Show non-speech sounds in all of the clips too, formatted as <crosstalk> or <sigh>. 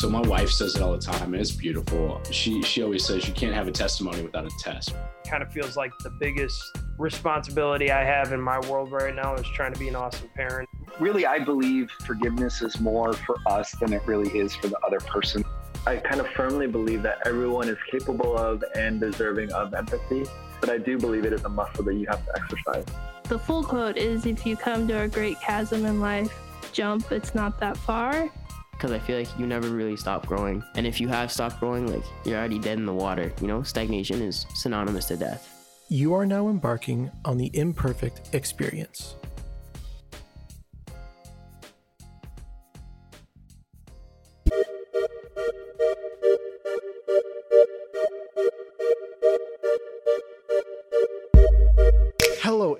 So my wife says it all the time, and it's beautiful. She she always says you can't have a testimony without a test. Kind of feels like the biggest responsibility I have in my world right now is trying to be an awesome parent. Really, I believe forgiveness is more for us than it really is for the other person. I kind of firmly believe that everyone is capable of and deserving of empathy, but I do believe it is a muscle that you have to exercise. The full quote is if you come to a great chasm in life, jump, it's not that far. Because I feel like you never really stop growing. And if you have stopped growing, like you're already dead in the water. You know, stagnation is synonymous to death. You are now embarking on the imperfect experience.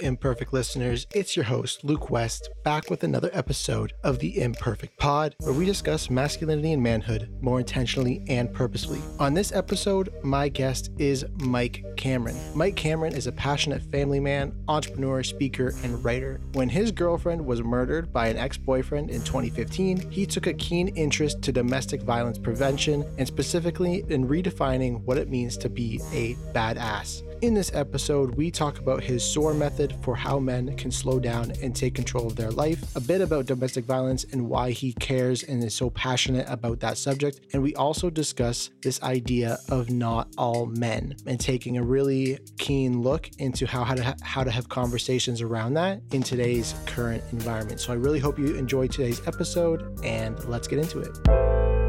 Imperfect listeners. It's your host, Luke West, back with another episode of the Imperfect Pod, where we discuss masculinity and manhood more intentionally and purposefully. On this episode, my guest is Mike Cameron. Mike Cameron is a passionate family man, entrepreneur, speaker, and writer. When his girlfriend was murdered by an ex boyfriend in 2015, he took a keen interest to domestic violence prevention and specifically in redefining what it means to be a badass. In this episode, we talk about his SOAR method for how men can slow down and take control of their life, a bit about domestic violence and why he cares and is so passionate about that subject. And we also discuss this idea of not all men and taking a really keen look into how, how to ha- how to have conversations around that in today's current environment. So I really hope you enjoyed today's episode and let's get into it.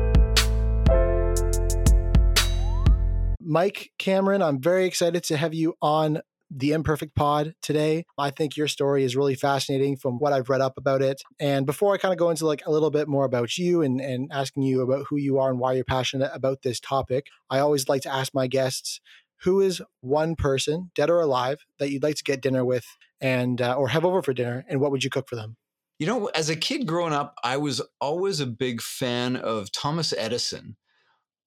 Mike Cameron, I'm very excited to have you on the Imperfect Pod today. I think your story is really fascinating from what I've read up about it. And before I kind of go into like a little bit more about you and, and asking you about who you are and why you're passionate about this topic, I always like to ask my guests who is one person, dead or alive, that you'd like to get dinner with and uh, or have over for dinner, and what would you cook for them? You know, as a kid growing up, I was always a big fan of Thomas Edison.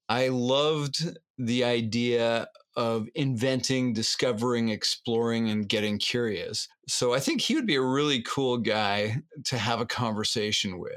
I loved the idea of inventing, discovering, exploring, and getting curious. So I think he would be a really cool guy to have a conversation with.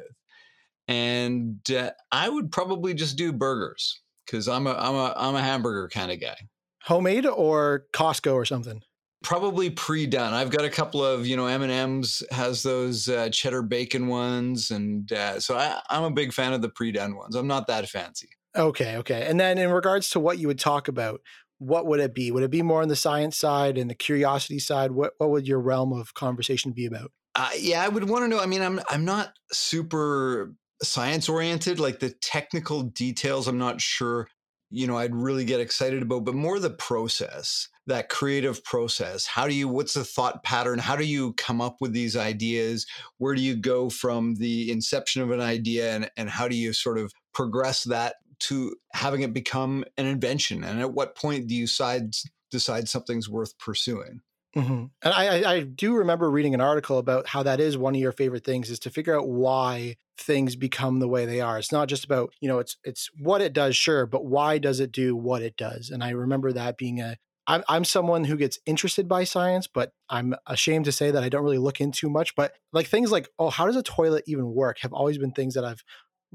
And uh, I would probably just do burgers because I'm a I'm a I'm a hamburger kind of guy. Homemade or Costco or something? Probably pre-done. I've got a couple of you know M and M's has those uh, cheddar bacon ones, and uh, so I, I'm a big fan of the pre-done ones. I'm not that fancy. Okay, okay. And then in regards to what you would talk about, what would it be? Would it be more on the science side and the curiosity side? What what would your realm of conversation be about? Uh, yeah, I would want to know. I mean, I'm I'm not super science oriented. Like the technical details, I'm not sure. You know, I'd really get excited about, but more the process, that creative process. How do you? What's the thought pattern? How do you come up with these ideas? Where do you go from the inception of an idea, and and how do you sort of progress that to having it become an invention? And at what point do you decide decide something's worth pursuing? Mm-hmm. And I, I do remember reading an article about how that is one of your favorite things is to figure out why things become the way they are. It's not just about you know it's it's what it does, sure, but why does it do what it does? And I remember that being a I'm, I'm someone who gets interested by science, but I'm ashamed to say that I don't really look into much. But like things like, oh, how does a toilet even work have always been things that I've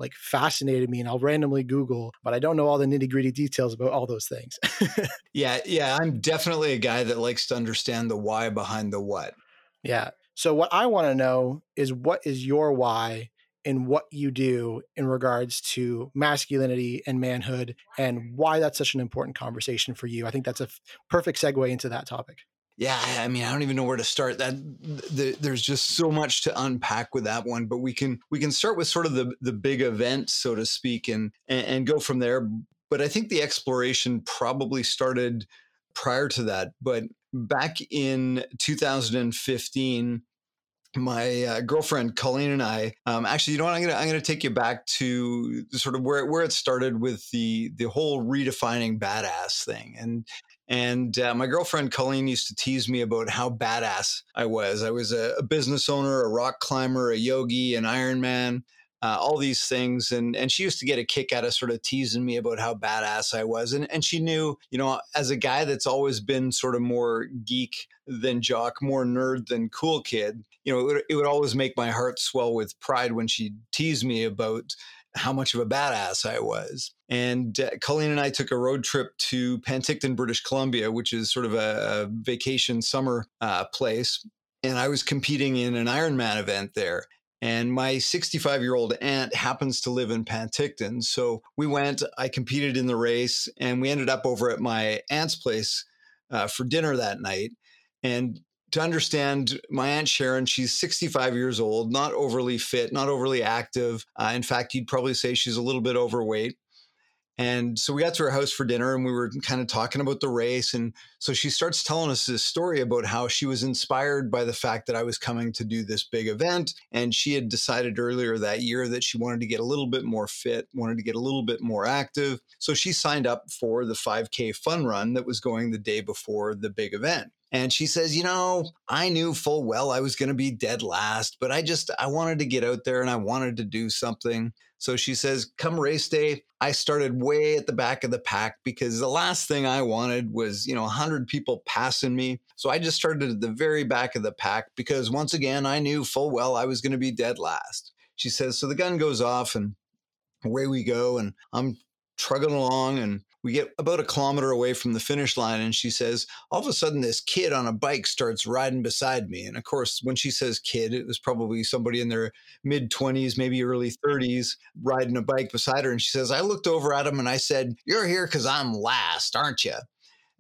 like fascinated me and I'll randomly Google, but I don't know all the nitty gritty details about all those things. <laughs> yeah, yeah, I'm definitely a guy that likes to understand the why behind the what. Yeah. So what I want to know is what is your why in what you do in regards to masculinity and manhood and why that's such an important conversation for you. I think that's a f- perfect segue into that topic. Yeah, I mean, I don't even know where to start. That the, there's just so much to unpack with that one, but we can we can start with sort of the the big event, so to speak, and and, and go from there. But I think the exploration probably started prior to that. But back in 2015, my uh, girlfriend Colleen and I um, actually, you know what? I'm gonna I'm gonna take you back to sort of where where it started with the the whole redefining badass thing, and and uh, my girlfriend Colleen used to tease me about how badass I was. I was a, a business owner, a rock climber, a yogi, an Ironman. Uh, all these things. And and she used to get a kick out of sort of teasing me about how badass I was. And and she knew, you know, as a guy that's always been sort of more geek than jock, more nerd than cool kid, you know, it would, it would always make my heart swell with pride when she teased me about how much of a badass I was. And uh, Colleen and I took a road trip to Penticton, British Columbia, which is sort of a, a vacation summer uh, place. And I was competing in an Ironman event there. And my 65 year old aunt happens to live in Penticton. So we went, I competed in the race, and we ended up over at my aunt's place uh, for dinner that night. And to understand my aunt Sharon, she's 65 years old, not overly fit, not overly active. Uh, in fact, you'd probably say she's a little bit overweight. And so we got to her house for dinner and we were kind of talking about the race. And so she starts telling us this story about how she was inspired by the fact that I was coming to do this big event. And she had decided earlier that year that she wanted to get a little bit more fit, wanted to get a little bit more active. So she signed up for the 5K fun run that was going the day before the big event. And she says, You know, I knew full well I was going to be dead last, but I just, I wanted to get out there and I wanted to do something. So she says, Come race day, I started way at the back of the pack because the last thing I wanted was, you know, 100 people passing me. So I just started at the very back of the pack because once again, I knew full well I was going to be dead last. She says, So the gun goes off and away we go. And I'm trugging along and we get about a kilometer away from the finish line and she says all of a sudden this kid on a bike starts riding beside me and of course when she says kid it was probably somebody in their mid 20s maybe early 30s riding a bike beside her and she says i looked over at him and i said you're here because i'm last aren't you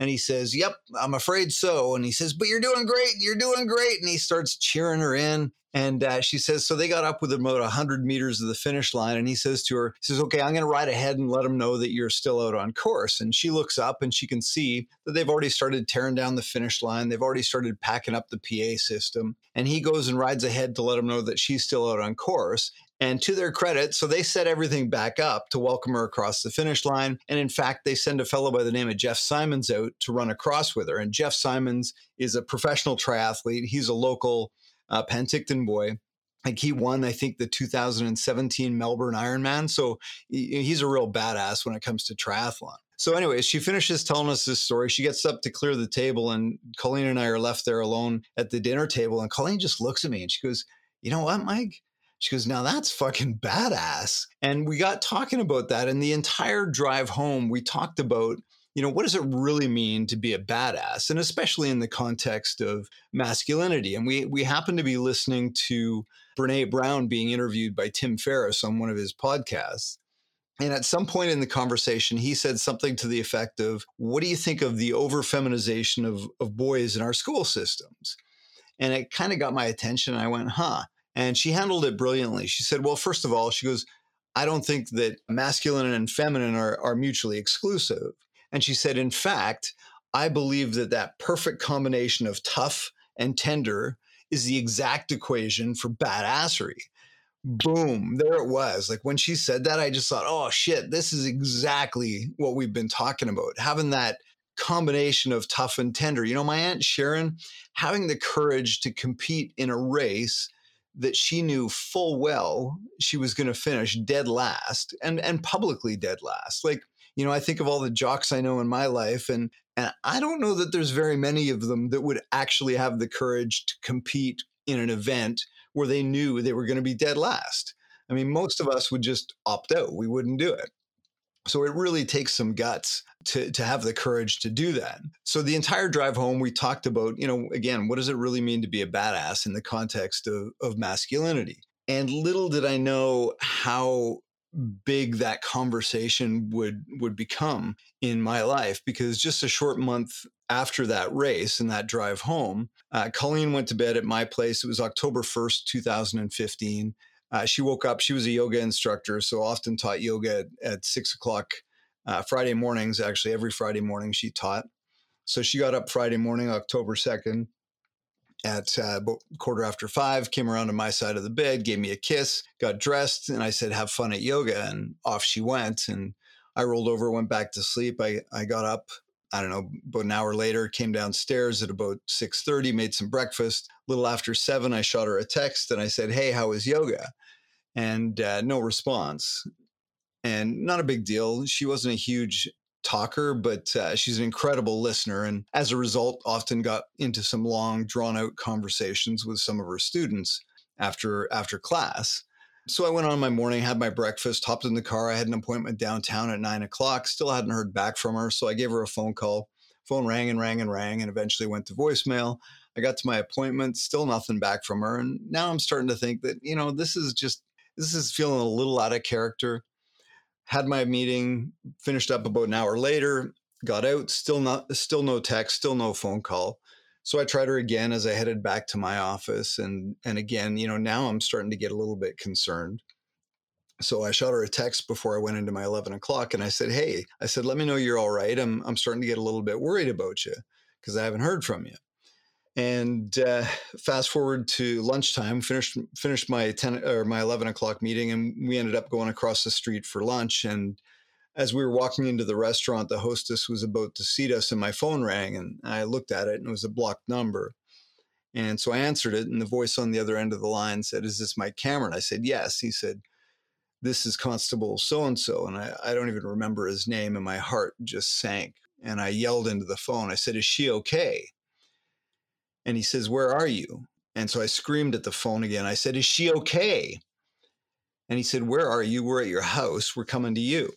and he says, Yep, I'm afraid so. And he says, But you're doing great. You're doing great. And he starts cheering her in. And uh, she says, so they got up with about 100 meters of the finish line. And he says to her, he says, okay, I'm going to ride ahead and let them know that you're still out on course. And she looks up and she can see that they've already started tearing down the finish line. They've already started packing up the PA system. And he goes and rides ahead to let them know that she's still out on course. And to their credit, so they set everything back up to welcome her across the finish line. And in fact, they send a fellow by the name of Jeff Symonds out to run across with her. And Jeff Symonds is a professional triathlete. He's a local uh, Penticton boy. Like he won, I think, the 2017 Melbourne Ironman. So he's a real badass when it comes to triathlon. So, anyways, she finishes telling us this story. She gets up to clear the table, and Colleen and I are left there alone at the dinner table. And Colleen just looks at me and she goes, You know what, Mike? She goes, Now that's fucking badass. And we got talking about that. And the entire drive home, we talked about you know, what does it really mean to be a badass? And especially in the context of masculinity. And we we happen to be listening to Brene Brown being interviewed by Tim Ferriss on one of his podcasts. And at some point in the conversation, he said something to the effect of, What do you think of the over feminization of, of boys in our school systems? And it kind of got my attention. I went, Huh. And she handled it brilliantly. She said, Well, first of all, she goes, I don't think that masculine and feminine are, are mutually exclusive. And she said, in fact, I believe that that perfect combination of tough and tender is the exact equation for badassery. Boom, there it was. Like when she said that, I just thought, oh shit, this is exactly what we've been talking about. Having that combination of tough and tender. You know, my Aunt Sharon having the courage to compete in a race that she knew full well she was going to finish dead last and and publicly dead last. Like you know, I think of all the jocks I know in my life, and and I don't know that there's very many of them that would actually have the courage to compete in an event where they knew they were going to be dead last. I mean, most of us would just opt out. We wouldn't do it. So it really takes some guts to, to have the courage to do that. So the entire drive home, we talked about, you know, again, what does it really mean to be a badass in the context of, of masculinity? And little did I know how big that conversation would would become in my life because just a short month after that race and that drive home uh, colleen went to bed at my place it was october 1st 2015 uh, she woke up she was a yoga instructor so often taught yoga at, at six o'clock uh, friday mornings actually every friday morning she taught so she got up friday morning october 2nd at uh, quarter after five, came around to my side of the bed, gave me a kiss, got dressed, and I said, "Have fun at yoga." And off she went. And I rolled over, went back to sleep. I I got up. I don't know, about an hour later, came downstairs at about six thirty, made some breakfast. A little after seven, I shot her a text and I said, "Hey, how was yoga?" And uh, no response. And not a big deal. She wasn't a huge talker, but uh, she's an incredible listener. And as a result, often got into some long, drawn out conversations with some of her students after after class. So I went on my morning, had my breakfast, hopped in the car. I had an appointment downtown at nine o'clock. Still hadn't heard back from her. So I gave her a phone call. Phone rang and rang and rang and eventually went to voicemail. I got to my appointment, still nothing back from her. And now I'm starting to think that, you know, this is just, this is feeling a little out of character. Had my meeting, finished up about an hour later, got out, still not, still no text, still no phone call. So I tried her again as I headed back to my office. And, and again, you know, now I'm starting to get a little bit concerned. So I shot her a text before I went into my 11 o'clock and I said, Hey, I said, let me know you're all right. I'm, I'm starting to get a little bit worried about you because I haven't heard from you. And uh, fast forward to lunchtime, finished finished my ten or my eleven o'clock meeting, and we ended up going across the street for lunch. And as we were walking into the restaurant, the hostess was about to seat us, and my phone rang, and I looked at it, and it was a blocked number. And so I answered it, and the voice on the other end of the line said, "Is this Mike Cameron?" I said, "Yes." He said, "This is Constable so and so," and I, I don't even remember his name, and my heart just sank. And I yelled into the phone. I said, "Is she okay?" And he says, Where are you? And so I screamed at the phone again. I said, Is she okay? And he said, Where are you? We're at your house. We're coming to you.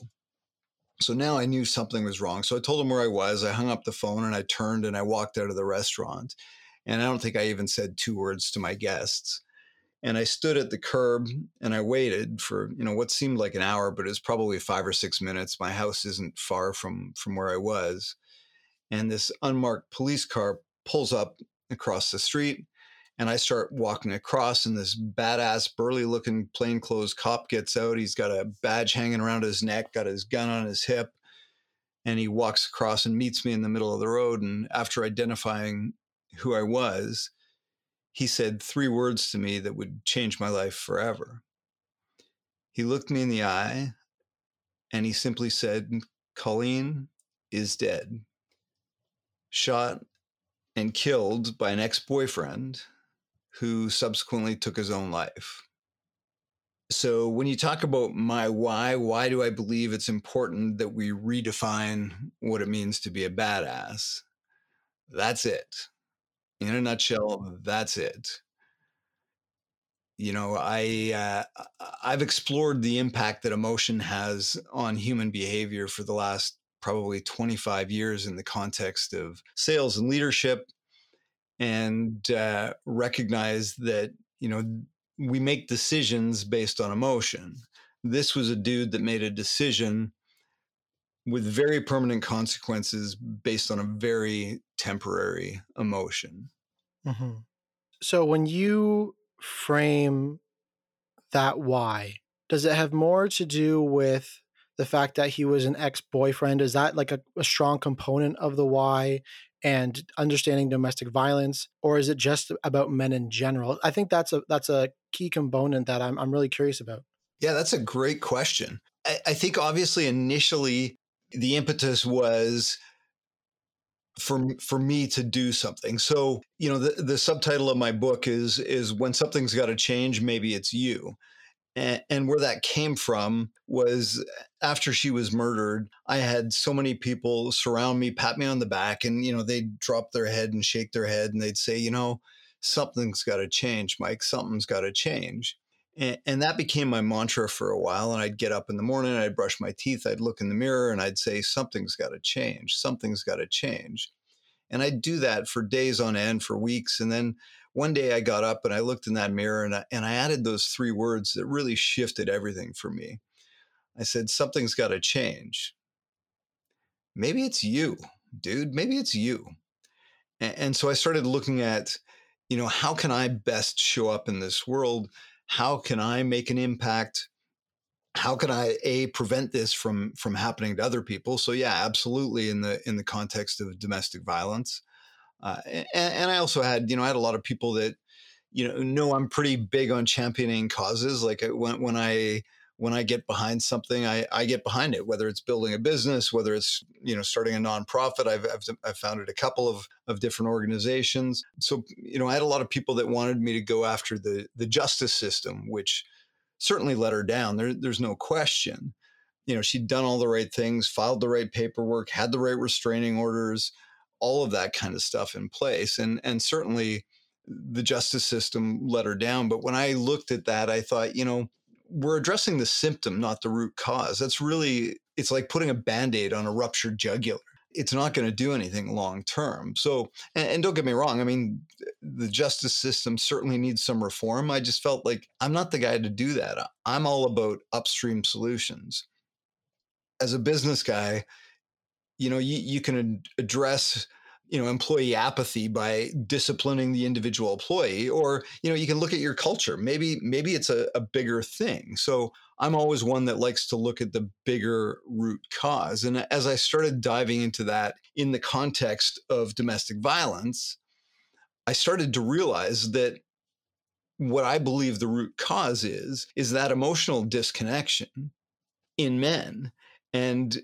So now I knew something was wrong. So I told him where I was. I hung up the phone and I turned and I walked out of the restaurant. And I don't think I even said two words to my guests. And I stood at the curb and I waited for, you know, what seemed like an hour, but it was probably five or six minutes. My house isn't far from from where I was. And this unmarked police car pulls up across the street. And I start walking across, and this badass, burly looking plainclothes cop gets out. He's got a badge hanging around his neck, got his gun on his hip. And he walks across and meets me in the middle of the road. And after identifying who I was, he said three words to me that would change my life forever. He looked me in the eye and he simply said, Colleen is dead. Shot and killed by an ex boyfriend who subsequently took his own life. So, when you talk about my why, why do I believe it's important that we redefine what it means to be a badass? That's it. In a nutshell, that's it. You know, I uh, I've explored the impact that emotion has on human behavior for the last probably 25 years in the context of sales and leadership and uh, recognize that you know we make decisions based on emotion this was a dude that made a decision with very permanent consequences based on a very temporary emotion mm-hmm. so when you frame that why does it have more to do with the fact that he was an ex-boyfriend is that like a, a, strong component of the why and understanding domestic violence or is it just about men in general i think that's a that's a key component that i'm, I'm really curious about yeah that's a great question I, I think obviously initially the impetus was for for me to do something. So, you know, the the subtitle of my book is is when something's got to change, maybe it's you. And, where that came from was after she was murdered, I had so many people surround me, pat me on the back, and you know they'd drop their head and shake their head, and they'd say, you know, something's got to change, Mike. Something's got to change. And, and, that became my mantra for a while. And I'd get up in the morning, I'd brush my teeth, I'd look in the mirror, and I'd say, something's got to change. Something's got to change. And I'd do that for days on end, for weeks. And then one day I got up and I looked in that mirror and I, and I added those three words that really shifted everything for me. I said, something's got to change. Maybe it's you, dude. Maybe it's you. And, and so I started looking at, you know, how can I best show up in this world? How can I make an impact? How can I a prevent this from from happening to other people? So yeah, absolutely in the in the context of domestic violence. Uh, and, and, I also had, you know, I had a lot of people that, you know, know I'm pretty big on championing causes. Like uh, when, when I, when I get behind something, I, I get behind it, whether it's building a business, whether it's, you know, starting a nonprofit. I've, I've, I've founded a couple of, of different organizations. So, you know, I had a lot of people that wanted me to go after the, the justice system, which certainly let her down. There, there's no question. You know, she'd done all the right things, filed the right paperwork, had the right restraining orders, all of that kind of stuff in place. And and certainly the justice system let her down. But when I looked at that, I thought, you know, we're addressing the symptom, not the root cause. That's really, it's like putting a band aid on a ruptured jugular. It's not going to do anything long term. So, and, and, don't get me wrong. I mean, the justice system certainly needs some reform. I just felt like I'm not the guy to do that. I'm all about upstream solutions. As a business guy, you know, you, you can address you know employee apathy by disciplining the individual employee or you know you can look at your culture. Maybe maybe it's a, a, bigger thing. So i'm always one that likes to look at the bigger root cause. And as i started diving into that in the context of domestic violence i started to realize that what i believe the root cause is is that emotional disconnection in men. And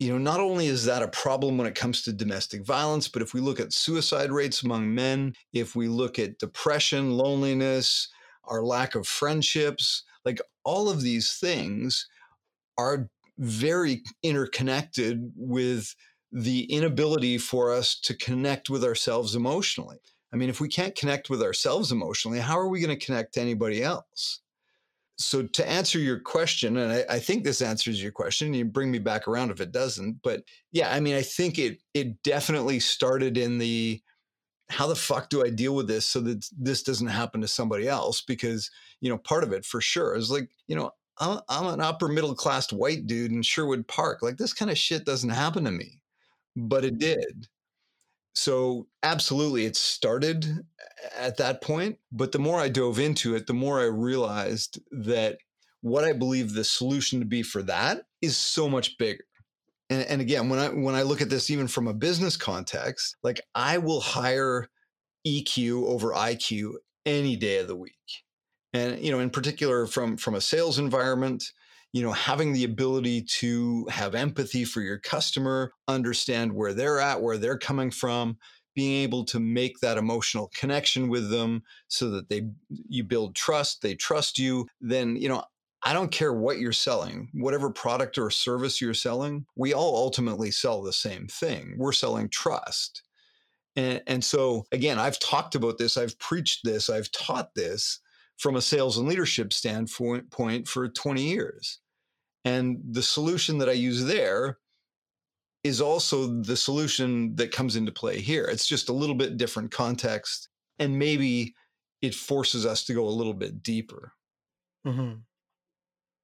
you know, not only is that a problem when it comes to domestic violence, but if we look at suicide rates among men, if we look at depression, loneliness, our lack of friendships, like all of these things are very interconnected with the inability for us to connect with ourselves emotionally. I mean, if we can't connect with ourselves emotionally, how are we going to connect to anybody else? So to answer your question, and I, I, think this answers your question, you bring me back around if it doesn't. But yeah, I mean, I think it it definitely started in the how the fuck do I deal with this so that this doesn't happen to somebody else? Because you know, part of it for sure is like, you know, I'm, I'm an upper middle class white dude in Sherwood Park. Like this kind of shit doesn't happen to me, but it mm-hmm. did so absolutely it started at that point but the more i dove into it the more i realized that what i believe the solution to be for that is so much bigger. And, and again when i when i look at this even from a business context like i will hire eq over iq any day of the week. And you know in particular from from a sales environment you know having the ability to have empathy for your customer understand where they're at where they're coming from being able to make that emotional connection with them so that they you build trust they trust you then you know I don't care what you're selling, whatever product or service you're selling, we all ultimately sell the same thing. We're selling trust. And, and so, again, I've talked about this, I've preached this, I've taught this from a sales and leadership standpoint for 20 years. And the solution that I use there is also the solution that comes into play here. It's just a little bit different context. And maybe it forces us to go a little bit deeper. Mm-hmm.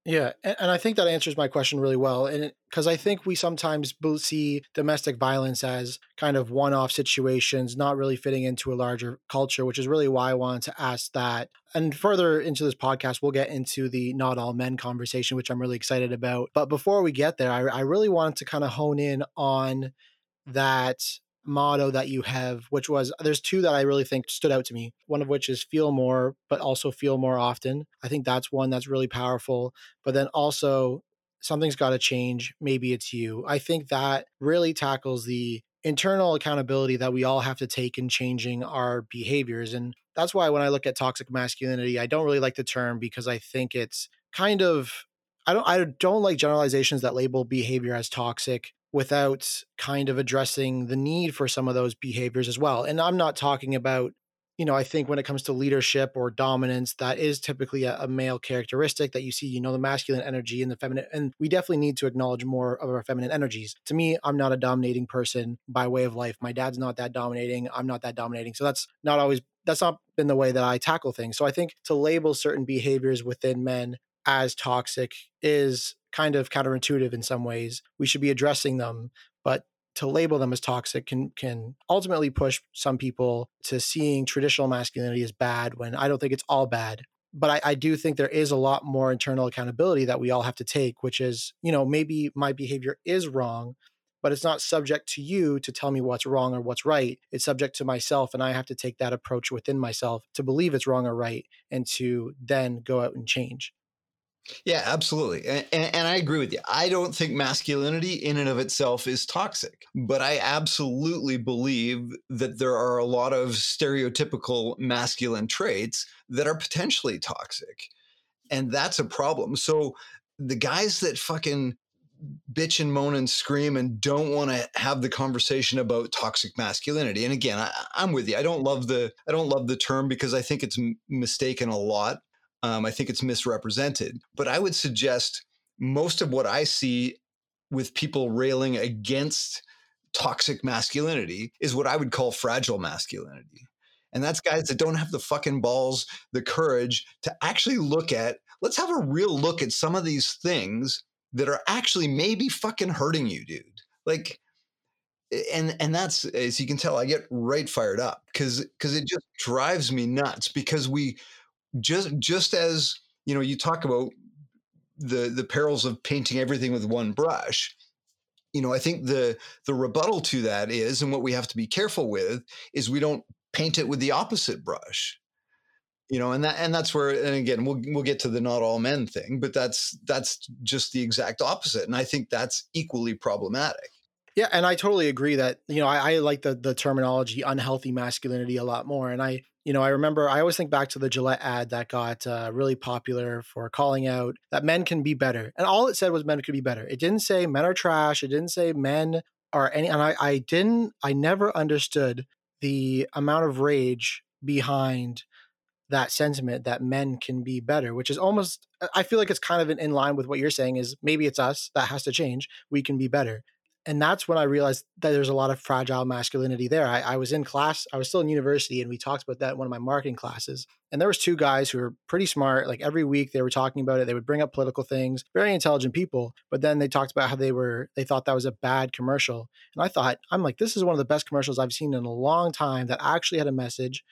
Yeah, and, I think that answers my question really well. And because I think we sometimes see domestic violence as kind of one-off situations, not really fitting into a larger culture, which is really why I wanted to ask that. And further into this podcast, we'll get into the not all men conversation, which I'm really excited about. But before we get there, I, I really wanted to kind of hone in on that motto that you have, which was there's two that I really think stood out to me. One of which is feel more, but also feel more often. I think that's one that's really powerful. But then also, something's got to change. Maybe it's you. I think that really tackles the internal accountability that we all have to take in changing our behaviors. And that's why when I look at toxic masculinity, I don't really like the term because I think it's kind of I don't I don't like generalizations that label behavior as toxic without kind of addressing the need for some of those behaviors as well. And I'm not talking about, you know, I think when it comes to leadership or dominance, that is typically a, a, male characteristic that you see, you know, the masculine energy and the feminine. And we definitely need to acknowledge more of our feminine energies. To me, I'm not a dominating person by way of life. My dad's not that dominating. I'm not that dominating. So that's not always, that's not been the way that I tackle things. So I think to label certain behaviors within men as toxic is kind of counterintuitive in some ways. We should be addressing them, but to label them as toxic can can ultimately push some people to seeing traditional masculinity as bad when I don't think it's all bad. But I, I do think there is a lot more internal accountability that we all have to take, which is, you know, maybe my behavior is wrong, but it's not subject to you to tell me what's wrong or what's right. It's subject to myself, and I have to take that approach within myself to believe it's wrong or right and to then go out and change. Yeah, absolutely. And, and, I agree with you. I don't think masculinity in and of itself is toxic, but I absolutely believe that there are a lot of stereotypical masculine traits that are potentially toxic. And that's a problem. So the guys that fucking bitch and moan and scream and don't want to have the conversation about toxic masculinity. And again, I, am with you. I don't love the I don't love the term because I think it's m- mistaken a lot Um, I think it's misrepresented. But I would suggest most of what I see with people railing against toxic masculinity is what I would call fragile masculinity. And that's guys that don't have the fucking balls, the courage to actually look at, let's have a real look at some of these things that are actually maybe fucking hurting you, dude. Like, and and that's as you can tell, I get right fired up because because it just drives me nuts because we just just as you know, you talk about the the perils of painting everything with one brush you know i think the the rebuttal to that is and what we have to be careful with is we don't paint it with the opposite brush. You know and that and that's where and again we'll we'll get to the not all men thing but that's that's just the exact opposite and i think that's equally problematic. Yeah, and I totally agree that you know I, I, like the the terminology unhealthy masculinity a lot more, and I you know I remember I always think back to the Gillette ad that got uh, really popular for calling out that men can be better, and all it said was men could be better. It didn't say men are trash. It didn't say men are any, and I I didn't I never understood the amount of rage behind that sentiment that men can be better, which is almost I feel like it's kind of in, in line with what you're saying is maybe it's us that has to change. We can be better and that's when I realized that there's a lot of fragile masculinity there. I, I, was in class, I was still in university, and we talked about that in one of my marketing classes. And there was two guys who were pretty smart. Like every week they were talking about it. They would bring up political things, very intelligent people. But then they talked about how they were they thought that was a bad commercial. And I thought, I'm like, this is one of the best commercials I've seen in a long time that actually had a message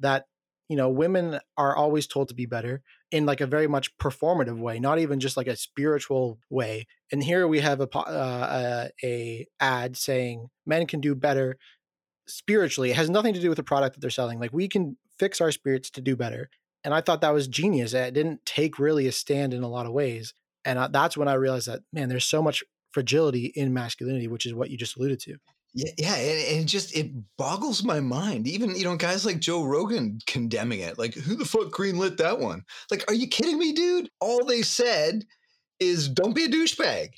that you know women are always told to be better in like a very much performative way not even just like a spiritual way. And here we have a uh, a ad saying men can do better spiritually. It has nothing to do with the product that they're selling. Like we can fix our spirits to do better. And i thought that was genius. It didn't take really a stand in a lot of ways. And uh, that's when i realized that man there's so much fragility in masculinity which is what you just alluded to yeah, yeah, and, and just it boggles my mind. Even you know, guys like Joe Rogan condemning it. Like, who the fuck greenlit that one? Like, are you kidding me, dude? All they said is don't be a douchebag.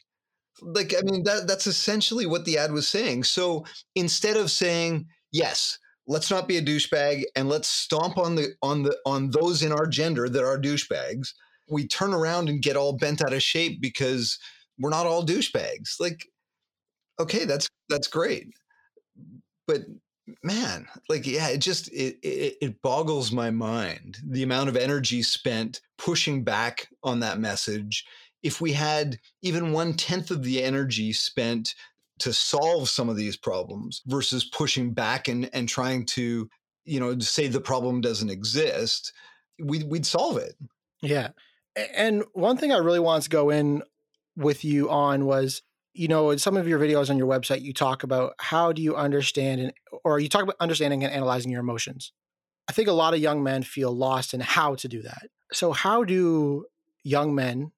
Like, I mean, that that's essentially what the ad was saying. So instead of saying, yes, let's not be a douchebag and let's stomp on the on the on those in our gender that are douchebags, we turn around and get all bent out of shape because we're not all douchebags. Like okay, that's that's great. But man, like yeah, it just it, it it boggles my mind the amount of energy spent pushing back on that message. If we had even one tenth of the energy spent to solve some of these problems versus pushing back and and trying to you know say the problem doesn't exist, we'd we'd solve it. Yeah, and one thing I really wanted to go in with you on was you know, in some of your videos on your website, you talk about how do you understand and or you talk about understanding and analyzing your emotions. I think a lot of young men feel lost in how to do that. So, how do young men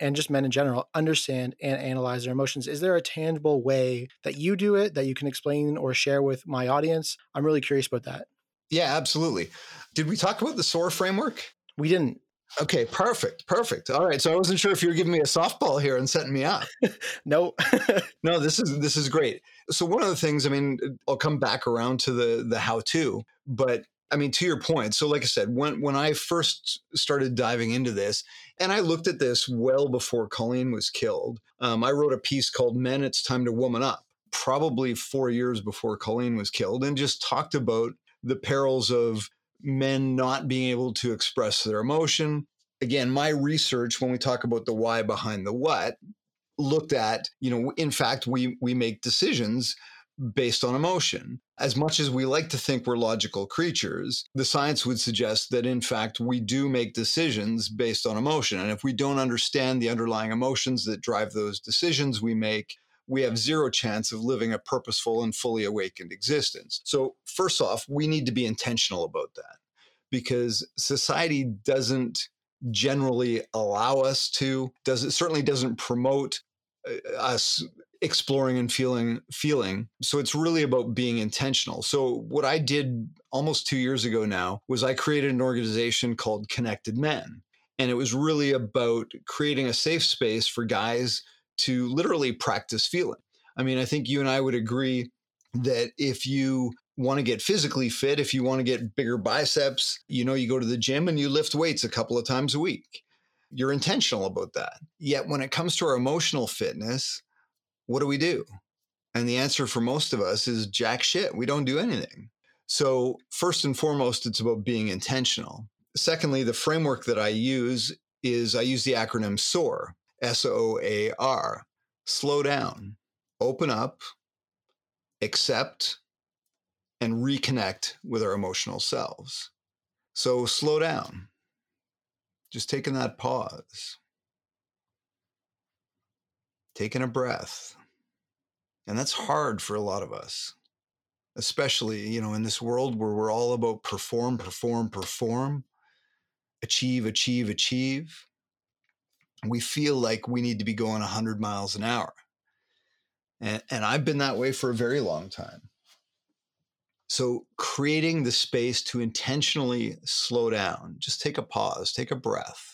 and just men in general understand and analyze their emotions? Is there a tangible way that you do it that you can explain or share with my audience? I'm really curious about that. Yeah, absolutely. Did we talk about the SOAR framework? We didn't. Okay, perfect, perfect. All right, so I wasn't sure if you were giving me a softball here and setting me up. <laughs> no, <laughs> no, this is this is great. So one of the things, I mean, I'll come back around to the the how to, but I mean, to your point. So, like I said, when when I first started diving into this, and I looked at this well before Colleen was killed, um, I wrote a piece called "Men, It's Time to Woman Up," probably four years before Colleen was killed, and just talked about the perils of men not being able to express their emotion. Again, my research, when we talk about the why behind the what, looked at, you know, in fact, we we make decisions based on emotion. As much as we like to think we're logical creatures, the science would suggest that in fact we do make decisions based on emotion. And if we don't understand the underlying emotions that drive those decisions we make, we have zero chance of living a purposeful and fully awakened existence. So, first off, we need to be intentional about that because society doesn't generally allow us to does it certainly doesn't promote uh, us exploring and feeling feeling so it's really about being intentional so what i did almost 2 years ago now was i created an organization called connected men and it was really about creating a safe space for guys to literally practice feeling. I mean, I think you and I would agree that if you want to get physically fit, if you want to get bigger biceps, you know, you go to the gym and you lift weights a couple of times a week. You're intentional about that. Yet when it comes to our emotional fitness, what do we do? And the answer for most of us is jack shit. We don't do anything. So, first and foremost, it's about being intentional. Secondly, the framework that I use is I use the acronym SOAR, S O A R. Slow down, open up, accept, and reconnect with our emotional selves. So, slow down, just taking that pause, taking a breath. And that's hard for a lot of us especially you know in this world where we're all about perform perform perform achieve achieve achieve we feel like we need to be going 100 miles an hour. And, and i've been that way for a very long time. So creating the space to intentionally slow down just take a pause take a breath.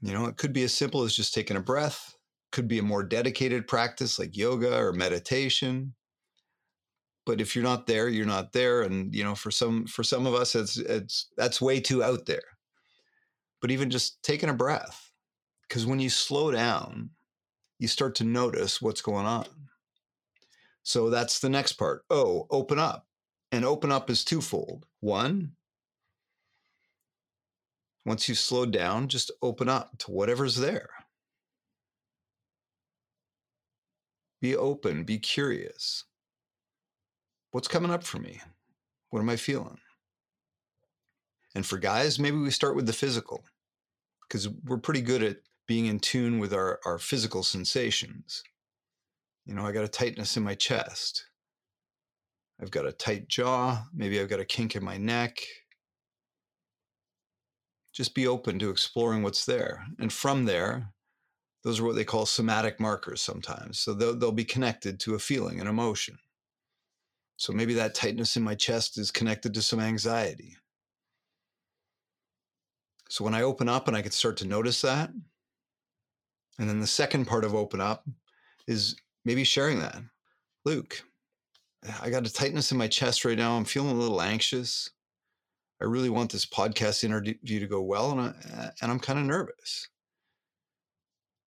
You know it could be as simple as just taking a breath. Could be a more dedicated practice like yoga or meditation. But if you're not there you're not there. And you know for some for some of us it's it's that's way too out there but even just taking a breath because when you slow down you start to notice what's going on so that's the next part oh open up and open up is twofold one once you slow down just open up to whatever's there Be open, be curious. What's coming up for me? What am I feeling? And for guys, maybe we start with the physical because we're pretty good at being in tune with our, our physical sensations. You know, I got a tightness in my chest. I've got a tight jaw. Maybe I've got a kink in my neck. Just be open to exploring what's there. And from there, those are what they call somatic markers sometimes. So they'll, they'll be connected to a feeling, an emotion. So maybe that tightness in my chest is connected to some anxiety. So when I open up and I can start to notice that, and then the second part of open up is maybe sharing that. Luke, I got a tightness in my chest right now. I'm feeling a little anxious. I really want this podcast interview to go well, and, I, and I'm kind of nervous.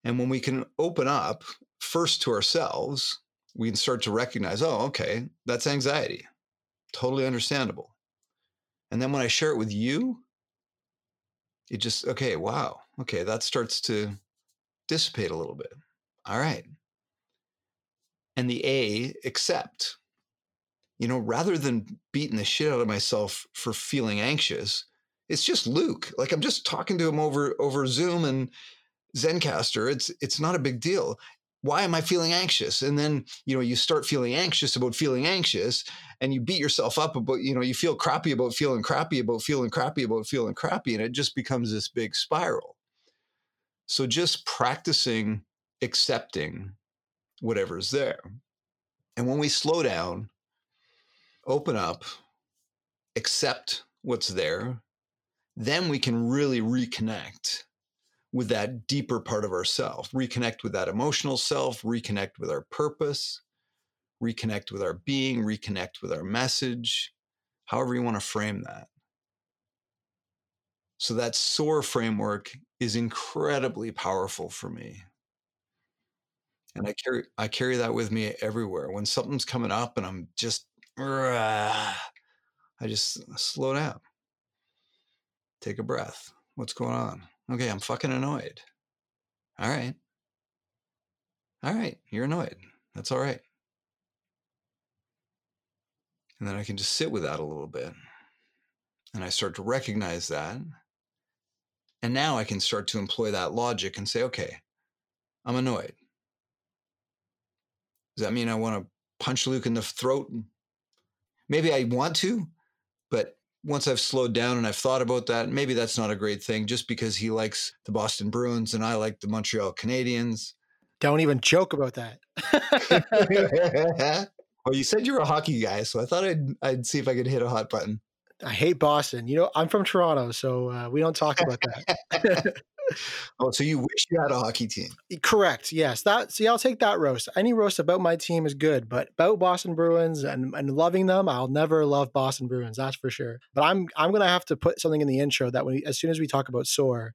And when we can open up first to ourselves, we can start to recognize, oh, okay, that's anxiety. Totally understandable. And then when I share it with you, it just, okay, wow, okay, that starts to dissipate a little bit. All right. And the A, accept. You know, rather than beating the shit out of myself for feeling anxious, it's just Luke. Like I'm just talking to him over over Zoom and Zencastr, it's it's not a big deal. Why am I feeling anxious? And then, you know, you start feeling anxious about feeling anxious and you beat yourself up about, you know, you feel crappy about feeling crappy about feeling crappy about feeling crappy. And it just becomes this big spiral. So just practicing accepting whatever's there. And when we slow down, open up, accept what's there, then we can really reconnect with that deeper part of ourself, reconnect with that emotional self, reconnect with our purpose, reconnect with our being, reconnect with our message, however you want to frame that. So that SOAR framework is incredibly powerful for me. And I carry I carry that with me everywhere. When something's coming up and I'm just I just slow down. Take a breath. What's going on? Okay, I'm fucking annoyed. All right. All right, you're annoyed. That's all right. And then I can just sit with that a little bit. And I start to recognize that. And now I can start to employ that logic and say, okay, I'm annoyed. Does that mean I want to punch Luke in the throat? Maybe I want to, once I've slowed down and I've thought about that, maybe that's not a great thing just because he likes the Boston Bruins and I like the Montreal Canadiens. Don't even joke about that. <laughs> well, you said you were a hockey guy, so I thought I'd I'd see if I could hit a hot button. I hate Boston. You know, I'm from Toronto, so uh, we don't talk about that. <laughs> Oh, so you wish you had a hockey team? Correct. Yes. That see, I'll take that roast. Any roast about my team is good, but about Boston Bruins and, and loving them, I'll never love Boston Bruins. That's for sure. But I'm I'm gonna have to put something in the intro that when as soon as we talk about SOAR,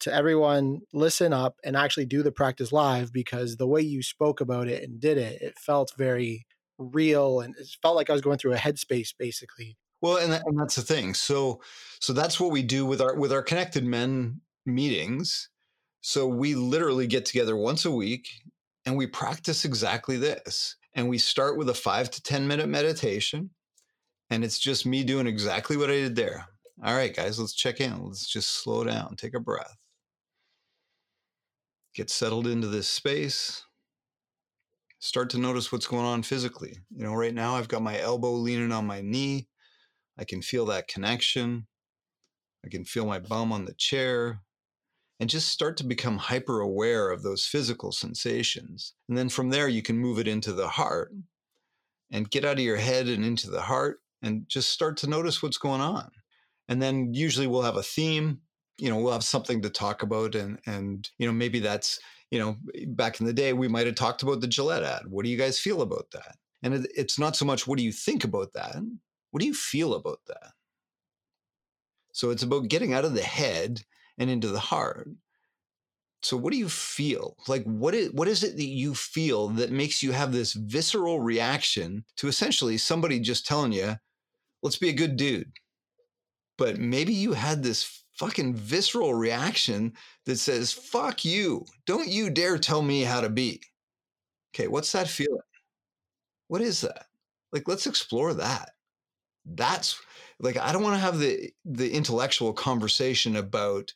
to everyone listen up and actually do the practice live because the way you spoke about it and did it, it felt very real and it felt like I was going through a headspace basically. Well, and, that, and that's the thing. So, so that's what we do with our with our connected men meetings. So we literally get together once a week and we practice exactly this. And we start with a five to ten minute meditation, and it's just me doing exactly what I did there. All right, guys, let's check in. Let's just slow down, take a breath, get settled into this space start to notice what's going on physically. You know, right now I've got my elbow leaning on my knee. I can feel that connection. I can feel my bum on the chair and just start to become hyper aware of those physical sensations. And then from there, you can move it into the heart mm. and get out of your head and into the heart and just start to notice what's going on. And then usually we'll have a theme, you know, we'll have something to talk about and and you know, maybe that's you know, back in the day, we might have talked about the Gillette ad. What do you guys feel about that? And it, it's not so much what do you think about that? What do you feel about that? So it's about getting out of the head and into the heart. So what do you feel? Like what is what is it that you feel that makes you have this visceral reaction to essentially somebody just telling you, let's be a good dude. But maybe you had this fucking visceral reaction that says, fuck you. Don't you dare tell me how to be. Okay, what's that feeling? What is that? Like, let's explore that. That's like, I don't want to have the the intellectual conversation about,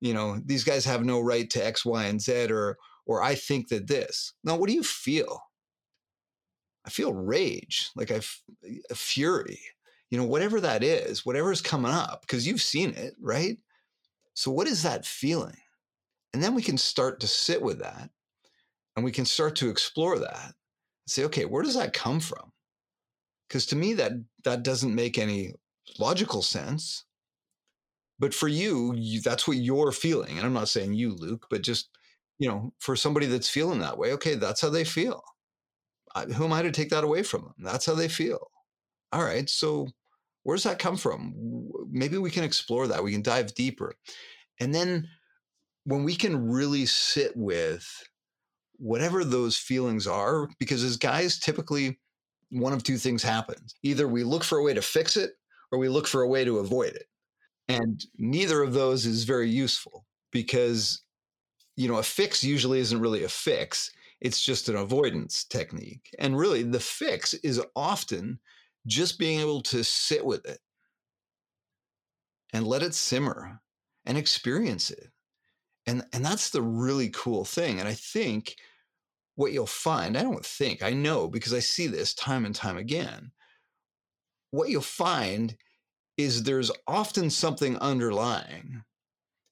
you know, these guys have no right to X, Y, and Z, or or I think that this. Now, what do you feel? I feel rage, like a fury you know, whatever that is, whatever's coming up, because you've seen it, right? So, what is that feeling? And then we can start to sit with that and we can start to explore that and say, okay, where does that come from? Because to me, that, that doesn't make any logical sense. But for you, you, that's what you're feeling. And I'm not saying you, Luke, but just, you know, for somebody that's feeling that way, okay, that's how they feel. I, who am I to take that away from them? That's how they feel. All right. So where does that come from? Maybe we can explore that. We can dive deeper. And then when we can really sit with whatever those feelings are, because as guys, typically one of two things happens either we look for a way to fix it or we look for a way to avoid it. And neither of those is very useful because, you know, a fix usually isn't really a fix, it's just an avoidance technique. And really, the fix is often just being able to sit with it and let it simmer and experience it. And, and that's the really cool thing. And I think what you'll find, I don't think, I know because I see this time and time again. What you'll find is there's often something underlying.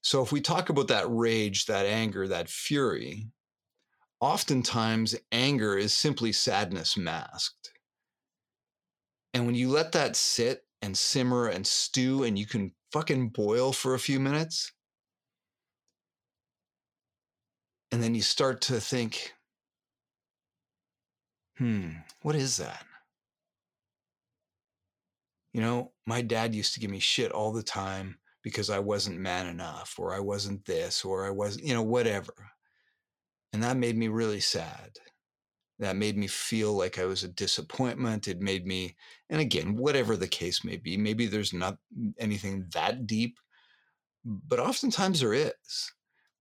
So if we talk about that rage, that anger, that fury, oftentimes anger is simply sadness masked. And when you let that sit and simmer and stew and you can fucking boil for a few minutes, and then you start to think, hmm, what is that? You know, my dad used to give me shit all the time because I wasn't man enough, or I wasn't this, or I wasn't, you know, whatever. And that made me really sad that made me feel like I was a disappointment. It made me, and again, whatever the case may be, maybe there's not anything that deep, but oftentimes there is.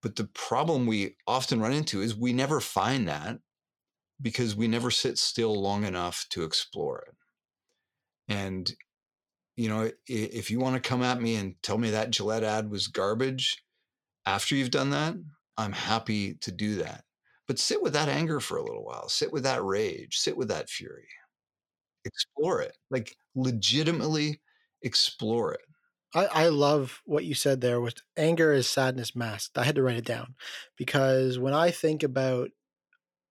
But the problem we often run into is we never find that because we never sit still long enough to explore it. And, you know, if you want to come at me and tell me that Gillette ad was garbage after you've done that, I'm happy to do that but sit with that anger for a little while, sit with that rage, sit with that fury, explore it, like legitimately explore it. I, I love what you said there with anger is sadness masked. I had to write it down because when I think about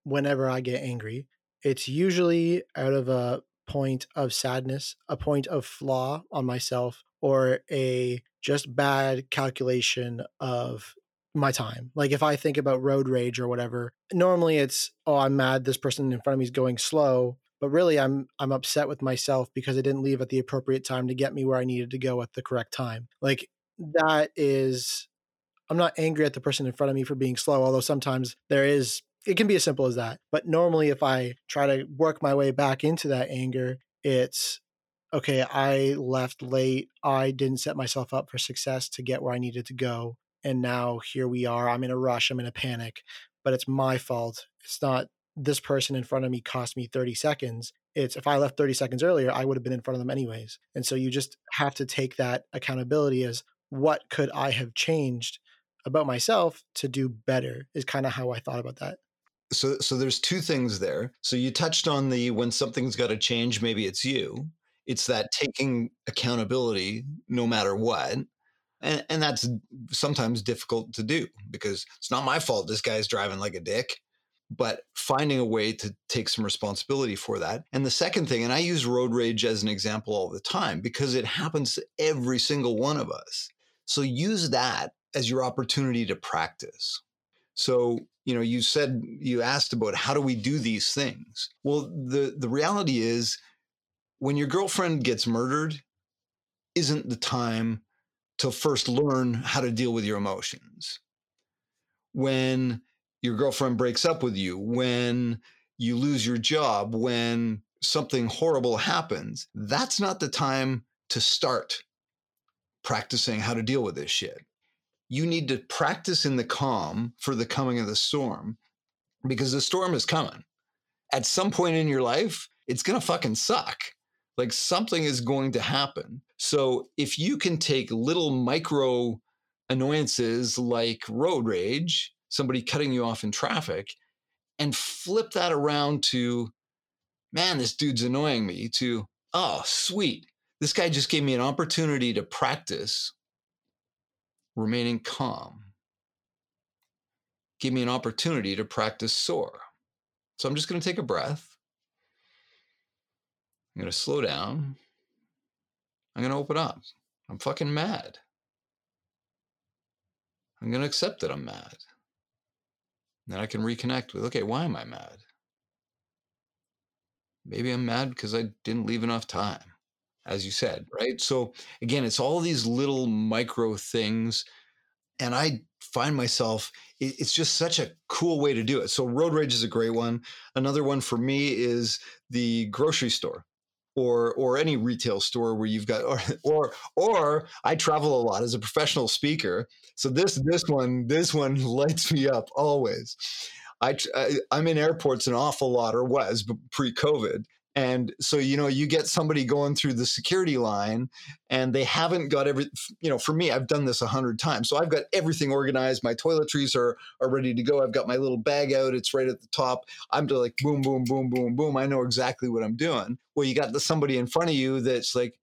whenever I get angry, it's usually out of a point of sadness, a point of flaw on myself, or a just bad calculation of my time. Like if I think about road rage or whatever, normally it's oh I'm mad this person in front of me is going slow, but really I'm I'm upset with myself because I didn't leave at the appropriate time to get me where I needed to go at the correct time. Like that is I'm not angry at the person in front of me for being slow, although sometimes there is it can be as simple as that. But normally if I try to work my way back into that anger, it's okay, I left late. I didn't set myself up for success to get where I needed to go. And now here we are. I'm in a rush. I'm in a panic, but it's my fault. It's not this person in front of me cost me 30 seconds. It's if I left 30 seconds earlier, I would have been in front of them anyways. And so you just have to take that accountability as what could I have changed about myself to do better is kind of how I thought about that. So so there's two things there. So you touched on the when something's got to change, maybe it's you. It's that taking accountability no matter what. And, and that's sometimes difficult to do because it's not my fault this guy's driving like a dick but finding a way to take some responsibility for that. And the second thing, and I use road rage as an example all the time because it happens to every single one of us. So use that as your opportunity to practice. So, you know, you said you asked about how do we do these things? Well, the the reality is when your girlfriend gets murdered isn't the time to first learn how to deal with your emotions. When your girlfriend breaks up with you, when you lose your job, when something horrible happens, that's not the time to start practicing how to deal with this shit. You need to practice in the calm for the coming of the storm because the storm is coming. At some point in your life, it's going to fucking suck. Like something is going to happen. So if you can take little micro annoyances like road rage, somebody cutting you off in traffic, and flip that around to, man, this dude's annoying me, to, oh, sweet. This guy just gave me an opportunity to practice remaining calm. Give me an opportunity to practice SOAR. So I'm just going to take a breath. I'm going to slow down. I'm going to open up. I'm fucking mad. I'm going to accept that I'm mad. Then I can reconnect with okay, why am I mad? Maybe I'm mad because I didn't leave enough time, as you said, right? So again, it's all these little micro things. And I find myself, it's just such a cool way to do it. So, road rage is a great one. Another one for me is the grocery store or or any retail store where you've got or <laughs> or or I travel a lot as a professional speaker. So this this one this one <laughs> lights me up always. I, I I'm in airports an awful lot or was pre-COVID and so, you know, you get somebody going through the security line and they haven't got every, you know, for me, I've done this a hundred times. So I've got everything organized. My toiletries are, are ready to go. I've got my little bag out. It's right at the top. I'm like, boom, boom, boom, boom, boom. I know exactly what I'm doing. Well, you got the, somebody in front of you that's like,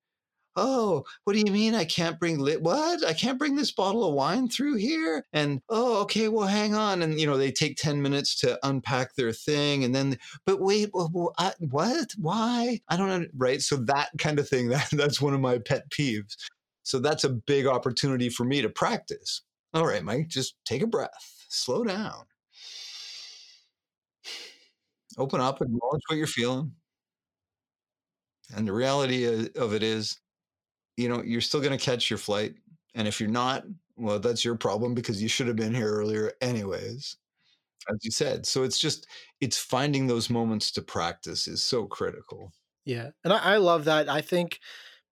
oh, what do you mean I can't bring lit? What? I can't bring this bottle of wine through here? And oh, okay, well, hang on. And you know, they take ten minutes to unpack their thing, and then, but wait, well, I, what? Why? I don't know. Right. So that kind of thing. <laughs> That that's one of my pet peeves. So that's a big opportunity for me to practice. All right, Mike, just take a breath, slow down, open up, acknowledge what you're feeling. And the reality uh, of it is, you know, you're still going to catch your flight. And if you're not, well, that's your problem because you should have been here earlier, anyways, as you said. So it's just, it's finding those moments to practice is so critical. Yeah. And I, I love that. I think,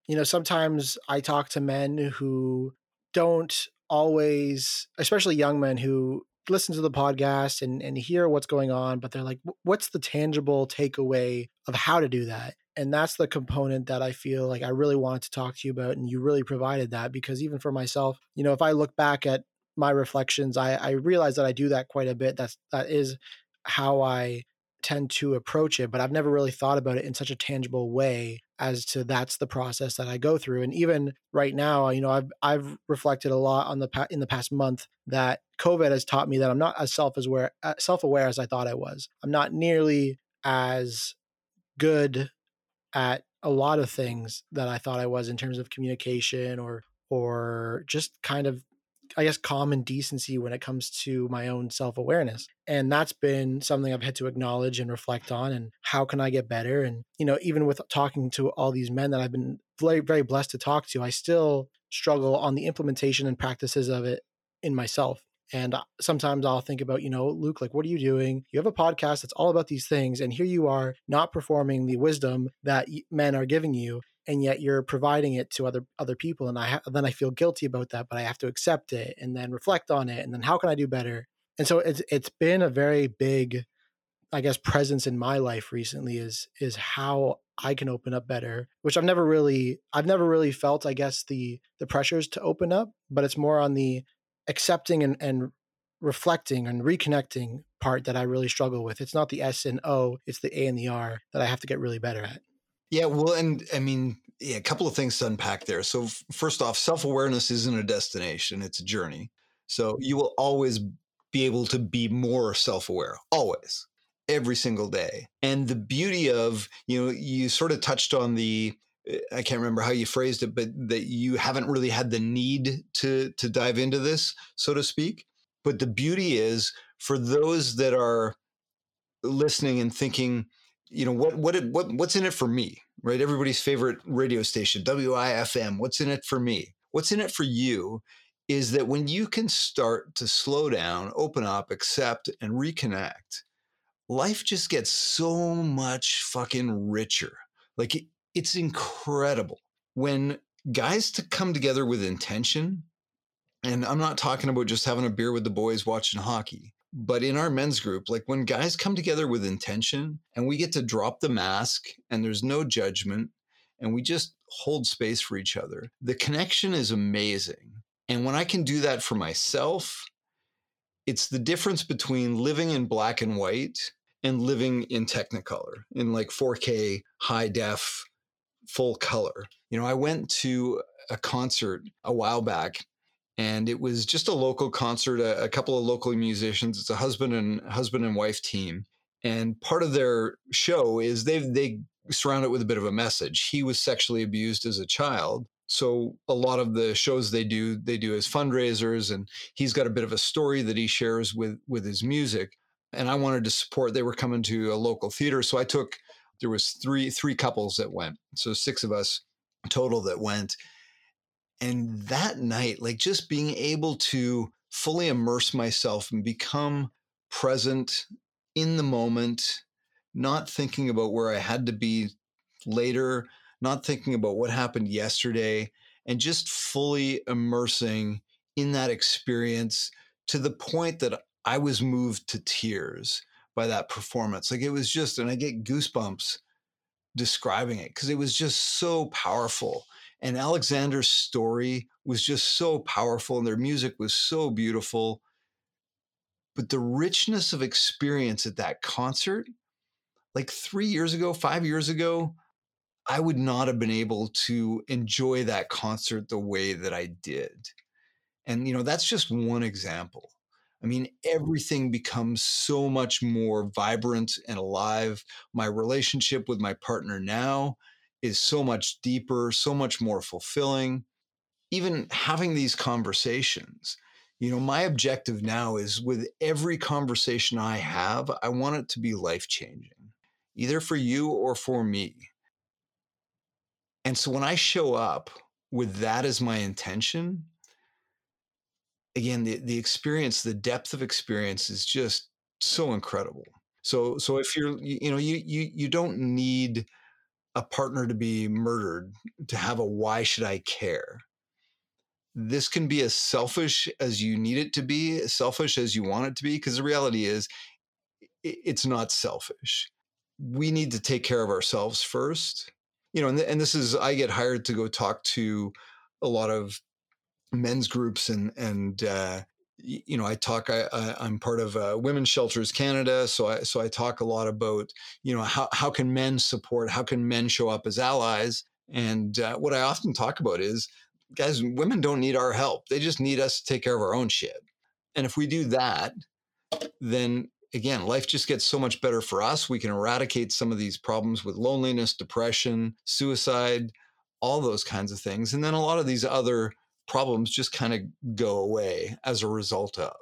you know, sometimes I talk to men who don't always, especially young men who listen to the podcast and, and hear what's going on, but they're like, what's the tangible takeaway of how to do that? And that's the component that I feel like I really wanted to talk to you about, and you really provided that because even for myself, you know, if I look back at my reflections, I, I realize that I do that quite a bit. That's that is how I tend to approach it, but I've never really thought about it in such a tangible way as to that's the process that I go through. And even right now, you know, I've I've reflected a lot on the pa- in the past month that COVID has taught me that I'm not as self aware uh, self aware as I thought I was. I'm not nearly as good at a lot of things that I thought I was in terms of communication or or just kind of I guess, common decency when it comes to my own self awareness. And that's been something I've had to acknowledge and reflect on. And how can I get better? And, you know, even with talking to all these men that I've been very, very blessed to talk to, I still struggle on the implementation and practices of it in myself. And sometimes I'll think about, you know, Luke, like, what are you doing? You have a podcast that's all about these things. And here you are not performing the wisdom that men are giving you and yet you're providing it to other other people and i ha- then i feel guilty about that but i have to accept it and then reflect on it and then how can i do better and so it's it's been a very big i guess presence in my life recently is is how i can open up better which i've never really i've never really felt i guess the the pressures to open up but it's more on the accepting and and reflecting and reconnecting part that i really struggle with it's not the s and o it's the a and the r that i have to get really better at yeah, well, and I mean, yeah, a couple of things to unpack there. So, f- first off, self awareness isn't a destination, it's a journey. So, you will always be able to be more self aware, always, every single day. And the beauty of, you know, you sort of touched on the, Eh, I can't remember how you phrased it, but that you haven't really had the need to to dive into this, so to speak. But the beauty is for those that are listening and thinking, you know, what what what what's in it for me? right? Everybody's favorite radio station, WIFM. What's in it for me? What's in it for you is that when you can start to slow down, open up, accept, and reconnect, life just gets so much fucking richer. Like it's incredible when guys to come together with intention. And I'm not talking about just having a beer with the boys watching hockey. But in our men's group, like when guys come together with intention and we get to drop the mask and there's no judgment and we just hold space for each other, the connection is amazing. And when I can do that for myself, it's the difference between living in black and white and living in technicolor, in like 4K, high def, full color. You know, I went to a concert a while back and it was just a local concert a, a, couple of local musicians it's a husband and husband and wife team and part of their show is they they surround it with a bit of a message he was sexually abused as a child so a lot of the shows they do they do as fundraisers and he's got a bit of a story that he shares with with his music and i wanted to support they were coming to a local theater so i took there was three three couples that went so six of us total that went. And that night, like just being able to fully immerse myself and become present in the moment, not thinking about where I had to be later, not thinking about what happened yesterday, and just fully immersing in that experience to the point that I was moved to tears by that performance. Like it was just, and I get goosebumps describing it because it was just so powerful. And Alexander's story was just so powerful and their music was so beautiful. But the richness of experience at that concert, like three years ago, five years ago, I would not have been able to enjoy that concert the way that I did. And, you know, that's just one example. I mean, everything becomes so much more vibrant and alive. My relationship with my partner now is so much deeper, so much more fulfilling. Even having these conversations, you know, my objective now is with every conversation I have, I want it to be life changing, either for you or for me. And so when I show up with that as my intention, again, the, the experience, the depth of experience is just so incredible. So, so if you're, you know, you, you, you don't need a partner to be murdered to have a why should I care? This can be as selfish as you need it to be, as selfish as you want it to be, because the reality is it's not selfish. We need to take care of ourselves first. You know, and, and this is, I get hired to go talk to a lot of men's groups and, and, uh, you know, I talk. I, I, am part of uh, Women's Shelters Canada, so I so I talk a lot about you know how how can men support, how can men show up as allies, and uh, what I often talk about is, guys, women don't need our help; they just need us to take care of our own shit. And if we do that, then again, life just gets so much better for us. We can eradicate some of these problems with loneliness, depression, suicide, all those kinds of things, and then a lot of these other problems just kind of go away as a result of.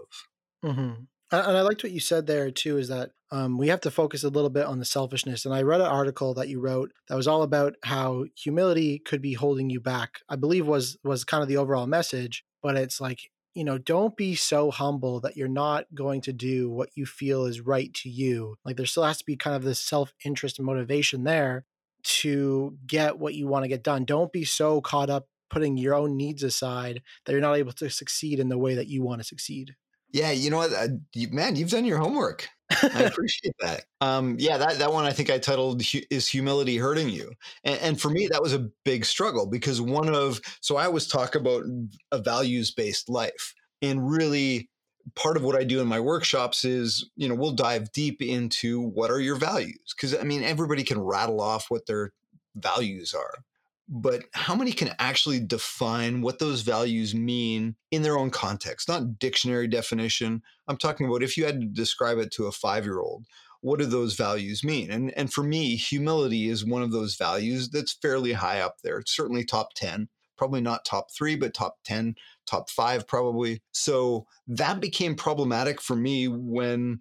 Mm-hmm. And I liked what you said there too. Is that um, we have to focus a little bit on the selfishness. And I read an article that you wrote that was all about how humility could be holding you back. I believe was was kind of the overall message. But it's like you know, don't be so humble that you're not going to do what you feel is right to you. Like there still has to be kind of this self interest and motivation there to get what you want to get done. Don't be so caught up putting your own needs aside that you're not able to succeed in the way that you want to succeed. Yeah, you know what, uh, you, man, you've done your homework. I <laughs> appreciate that. Um, yeah, that that one I think I titled "Is Humility Hurting You?" And, and, for me, that was a big struggle because one of so I always talk about a values based life, and really part of what I do in my workshops is you know we'll dive deep into what are your values because I mean everybody can rattle off what their values are, but how many can actually define what those values mean in their own context, not dictionary definition. I'm talking about if you had to describe it to a five year old, what do those values mean? And, and for me, humility is one of those values that's fairly high up there. It's certainly top 10, probably not top three, but top 10, top five, probably. So that became problematic for me when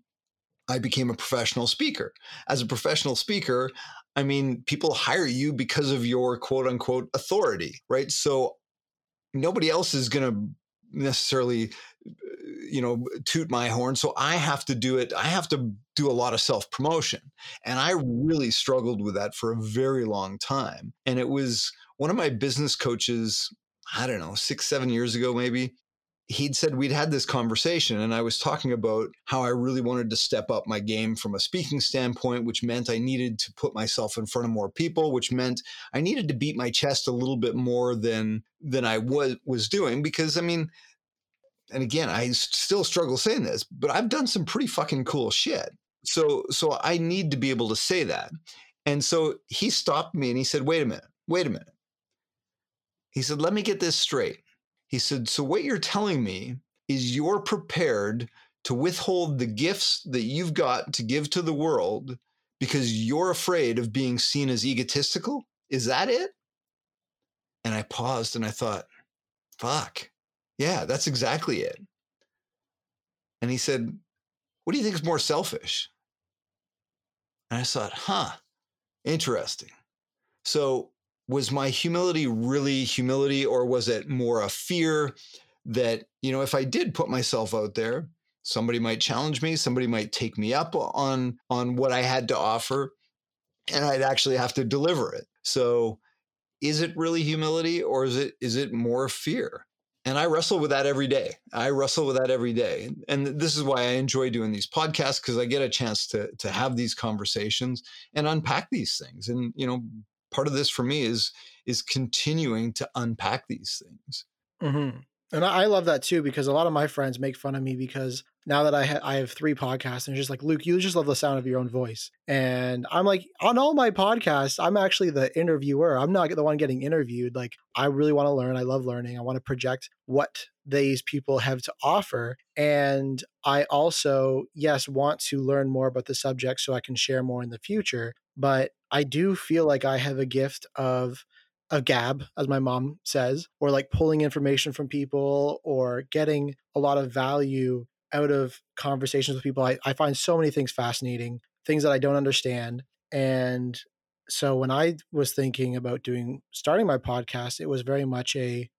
I became a professional speaker. As a professional speaker, I mean, people hire you because of your quote unquote authority, right? So nobody else is going to necessarily you know toot my horn so i have to do it i have to do a lot of self promotion and i really struggled with that for a very long time and it was one of my business coaches i don't know 6 7 years ago maybe he'd said we'd had this conversation and I was talking about how I really wanted to step up my game from a speaking standpoint, which meant I needed to put myself in front of more people, which meant I needed to beat my chest a little bit more than than I was was doing because I mean and again, I still struggle saying this, but I've done some pretty fucking cool shit. So so I need to be able to say that. And so he stopped me and he said, "Wait a minute. Wait a minute." He said, "Let me get this straight." He said, So what you're telling me is you're prepared to withhold the gifts that you've got to give to the world because you're afraid of being seen as egotistical? Is that it? And I paused and I thought, fuck, yeah, that's exactly it. And he said, What do you think is more selfish? And I thought, huh, interesting. So was my humility really humility or was it more a fear that you know if i did put myself out there somebody might challenge me somebody might take me up on on what i had to offer and i'd actually have to deliver it. So is it really humility or is it is it more fear? And i wrestle with that every day. I wrestle with that every day. And this is why i enjoy doing these podcasts because i get a chance to to have these conversations and unpack these things. And you know part of this for me is is continuing to unpack these things. Mm-hmm. And I love that too because a lot of my friends make fun of me because now that I ha- I have three podcasts and just like Luke, you just love the sound of your own voice, and I'm like on all my podcasts, I'm actually the interviewer. I'm not the one getting interviewed. Like I really want to learn. I love learning. I want to project what these people have to offer, and I also yes want to learn more about the subject so I can share more in the future. But I do feel like I have a gift of a gab, as my mom says, or like pulling information from people or getting a lot of value out of conversations with people. I, I find so many things fascinating, things that I don't understand. And so when I was thinking about doing starting my podcast, it was very much a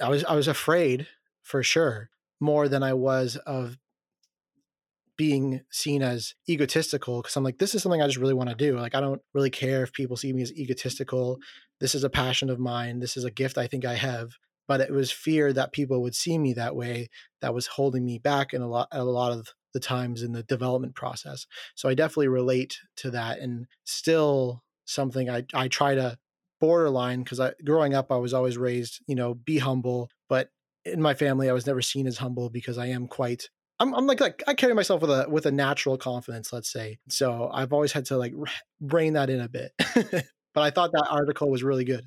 I was I was afraid for sure more than I was of being seen as egotistical because I'm like, this is something I just really want to do. Like, I don't really care if people see me as egotistical. This is a passion of mine. This is a gift I think I have. But it was fear that people would see me that way that was holding me back in a lot, a lot of the times in the development process. So I definitely relate to that, and still something I I try to borderline because I growing up I was always raised, you know, be humble, but in my family I was never seen as humble because I am quite I'm, I'm like, like I carry myself with a with a natural confidence, let's say. So I've always had to like rein that in a bit. <laughs> but I thought that article was really good.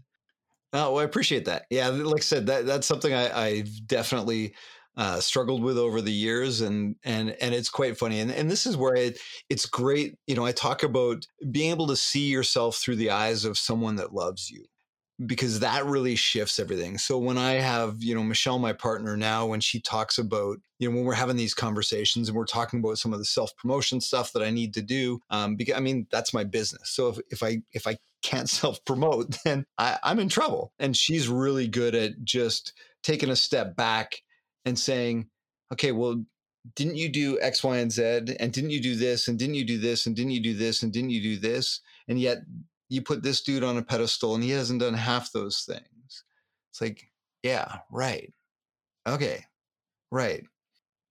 Oh, well, I appreciate that. Yeah, like I said, that that's something I, I've definitely uh, struggled with over the years, and and and it's quite funny. And and this is where it it's great. You know, I talk about being able to see yourself through the eyes of someone that loves you, because that really shifts everything. So when I have, you know, Michelle, my partner now, when she talks about, you know, when we're having these conversations and we're talking about some of the self promotion stuff that I need to do, um, because I mean that's my business. So if, if I if I can't <laughs> self promote, then I, I'm in trouble. And she's really good at just taking a step back and saying, okay, well, didn't you do X, Y, and Z? And didn't you do this? And didn't you do this? And didn't you do this? And didn't you do this? And yet you put this dude on a pedestal and he hasn't done half those things. It's like, yeah, right. Okay, right.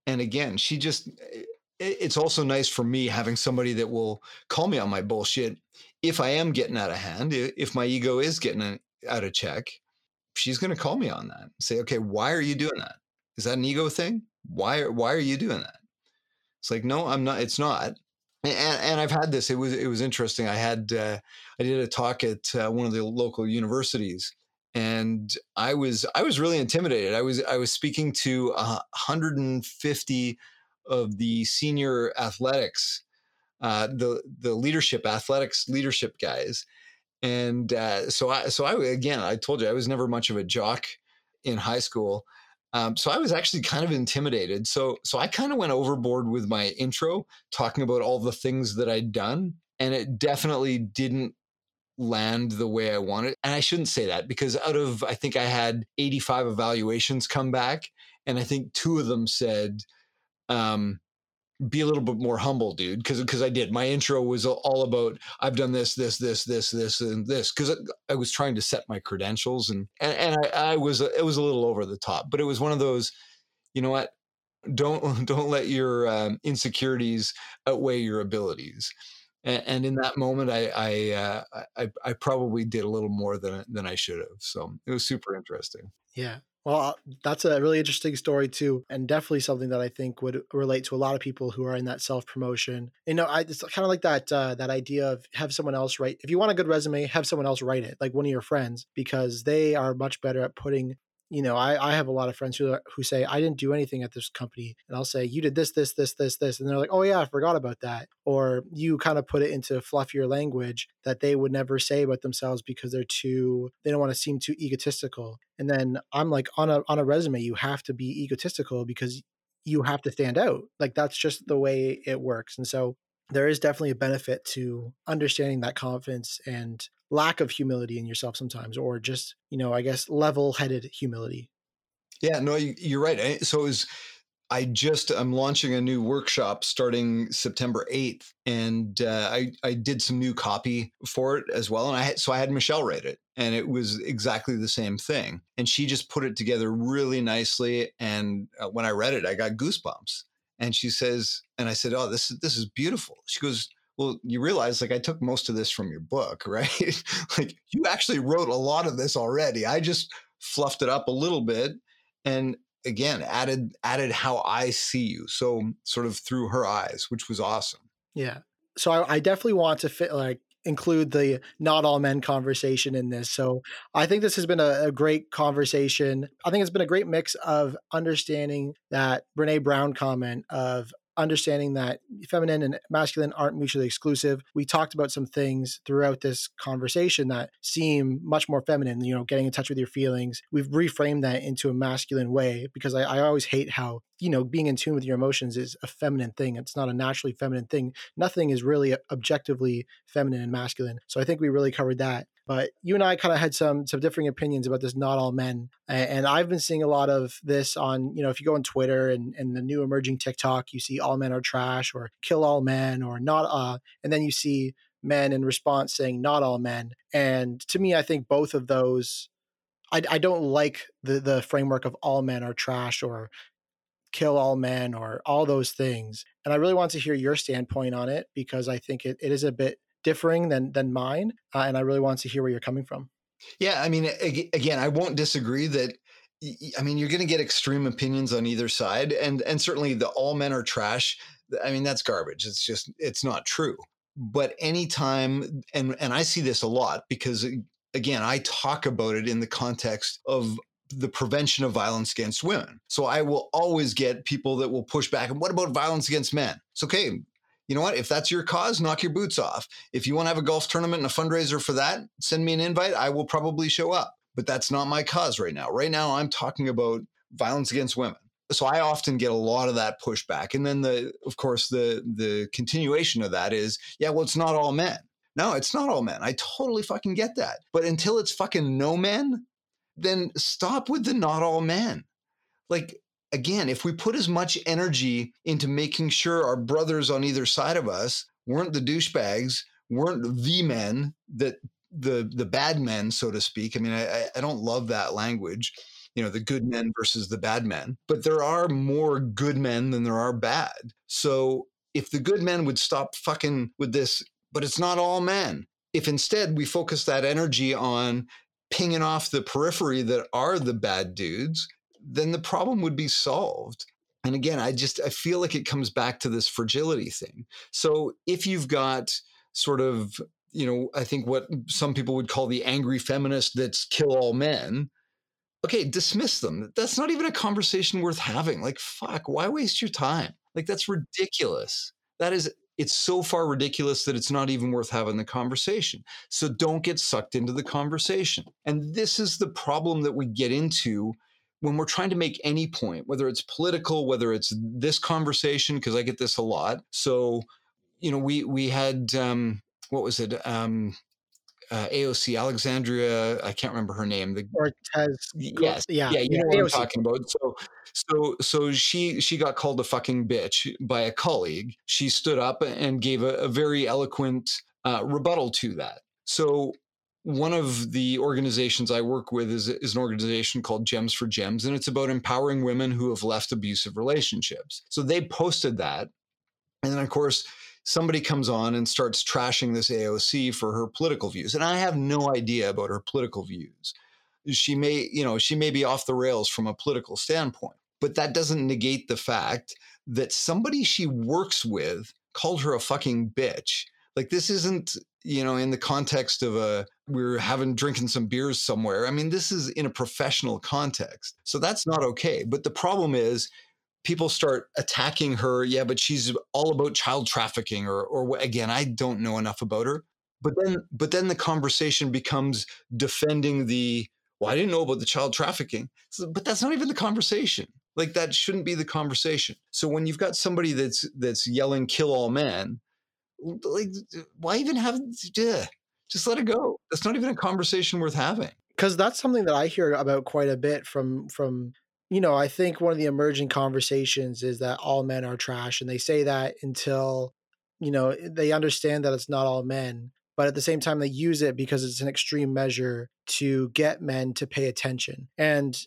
And again, she just, eh, it's also nice for me having somebody that will call me on my bullshit if I am getting out of hand, if my ego is getting out of check. She's going to call me on that. and Say, okay, why are you doing that? Is that an ego thing? Why, why are you doing that? It's like, no, I'm not. It's not and, and I've had this. It was it was interesting. I had uh, I did a talk at uh, one of the local universities, and I was I was really intimidated. I was I was speaking to 150 of the senior athletics, uh, the the leadership athletics leadership guys, and uh, so I so I again I told you I was never much of a jock in high school. Um, so I was actually kind of intimidated. So so I kind of went overboard with my intro, talking about all the things that I'd done, and it definitely didn't land the way I wanted. And I shouldn't say that because out of I think I had 85 evaluations come back, and I think two of them said, um, be a little bit more humble, dude. Because because I did. My intro was all about I've done this, this, this, this, this, and this. Because I was trying to set my credentials, and and, and I, I was it was a little over the top, but it was one of those. You know what? Don't <laughs> don't let your um, insecurities outweigh your abilities. And, and in that moment, I I, uh, I I probably did a little more than than I should have. So it was super interesting. Yeah, well, uh, that's a really interesting story too, and definitely something that I think would relate to a lot of people who are in that self promotion. You know, I, it's kind of like that uh, that idea of have someone else write. If you want a good resume, have someone else write it, like one of your friends, because they are much better at putting you know, I, I have a lot of friends who who say I didn't do anything at this company, and I'll say you did this, this, this, this, this, and they're like, oh yeah, I forgot about that. Or you kind of put it into fluffier language that they would never say about themselves because they're too they don't want to seem too egotistical. And then I'm like on a on a resume, you have to be egotistical because you have to stand out. Like that's just the way it works. And so there is definitely a benefit to understanding that confidence and lack of humility in yourself sometimes, or just, you know, I guess level headed humility. Yeah, no, you're right. Eh, so was, I just I'm launching a new workshop starting September 8th, and uh, I I did some new copy for it as well, and I had, so I had Michelle write it, and it was exactly the same thing, and she just put it together really nicely, and uh, when I read it, I got goosebumps, and she says, and I said, oh, this is this is beautiful. She goes, well, you realize like I took most of this from your book, <laughs> right? like you actually wrote a lot of this already. I just fluffed it up a little bit and again added added how I see you. So sort of through her eyes, which was awesome. Yeah. So I, I definitely want to fit like include the not all men conversation in this. So I think this has been a, a, great conversation. I think it's been a great mix of understanding that Brene Brown comment of understanding that feminine and masculine aren't mutually exclusive. We talked about some things throughout this conversation that seem much more feminine, you know, getting in touch with your feelings. We've reframed that into a masculine way because I, I always hate how, you know, being in tune with your emotions is a feminine thing. It's not a naturally feminine thing. Nothing is really objectively feminine and masculine. So I think we really covered that. But you and I kind of had some some differing opinions about this. Not all men, and I've been seeing a lot of this on you know if you go on Twitter and and the new emerging TikTok, you see all men are trash or kill all men or not uh, and then you see men in response saying not all men. And to me, I think both of those. I, I don't like the the framework of all men are trash or kill all men or all those things. And I really want to hear your standpoint on it because I think it, it is a bit differing than than mine, uh, and I really want to hear where you're coming from. Yeah, I mean, again, I won't disagree that. I mean, you're going to get extreme opinions on either side, and and certainly the all men are trash. I mean, that's garbage. It's just it's not true. But anytime, and and I see this a lot because again, I talk about it in the context of the prevention of violence against women. So I will always get people that will push back. And what about violence against men? It's okay you know what? If that's your cause, knock your boots off. If you want to have a golf tournament and a fundraiser for that, send me an invite. I will probably show up. But that's not my cause right now. Right now, I'm talking about violence against women. So I often get a lot of that pushback. And then the of course the the continuation of that is, yeah, well, it's not all men. No, it's not all men. I totally fucking get that. But until it's fucking no men, then stop with the not all men. Like again, if we put as much energy into making sure our brothers on either side of us weren't the douchebags, weren't the men that the the bad men, so to speak. I mean, I, I don't love that language, you know, the good men versus the bad men. But there are more good men than there are bad. So if the good men would stop fucking with this, but it's not all men. If instead we focus that energy on pinging off the periphery that are the bad dudes then the problem would be solved. And again, I just I feel like it comes back to this fragility thing. So if you've got sort of, you know, I think what some people would call the angry feminist that's kill all men, okay, dismiss them. That's not even a conversation worth having. Like, fuck, why waste your time? Like, that's ridiculous. That is, it's so far ridiculous that it's not even worth having the conversation. So don't get sucked into the conversation. And this is the problem that we get into when we're trying to make any point, whether it's political, whether it's this conversation, because I get this a lot. So, you know, we we had um, what was it? Um, uh, AOC Alexandria, I can't remember her name. The Cortez. Yes, yeah, yeah, you yeah, know what AOC. I'm talking about. So, so, so she she got called a fucking bitch by a colleague. She stood up and gave a, a very eloquent uh, rebuttal to that. So one of the organizations I work with is, is an organization called Gems for Gems, and it's about empowering women who have left abusive relationships. So they posted that. And then, of course, somebody comes on and starts trashing this AOC for her political views. And I have no idea about her political views. She may, you know, she may be off the rails from a political standpoint, but that doesn't negate the fact that somebody she works with called her a fucking bitch. Like this isn't you know, in the context of a we're having drinking some beers somewhere. I mean, this is in a professional context. So that's not okay. But the problem is people start attacking her. Yeah, but she's all about child trafficking or or again, I don't know enough about her. But then but then the conversation becomes defending the well, I didn't know about the child trafficking. So, but that's not even the conversation. Like that shouldn't be the conversation. So when you've got somebody that's that's yelling kill all men, like why even have just let it go. That's not even a conversation worth having. Because that's something that i hear about quite a bit from from you know i think one of the emerging conversations is that all men are trash and they say that until you know they understand that it's not all men but at the same time they use it because it's an extreme measure to get men to pay attention. And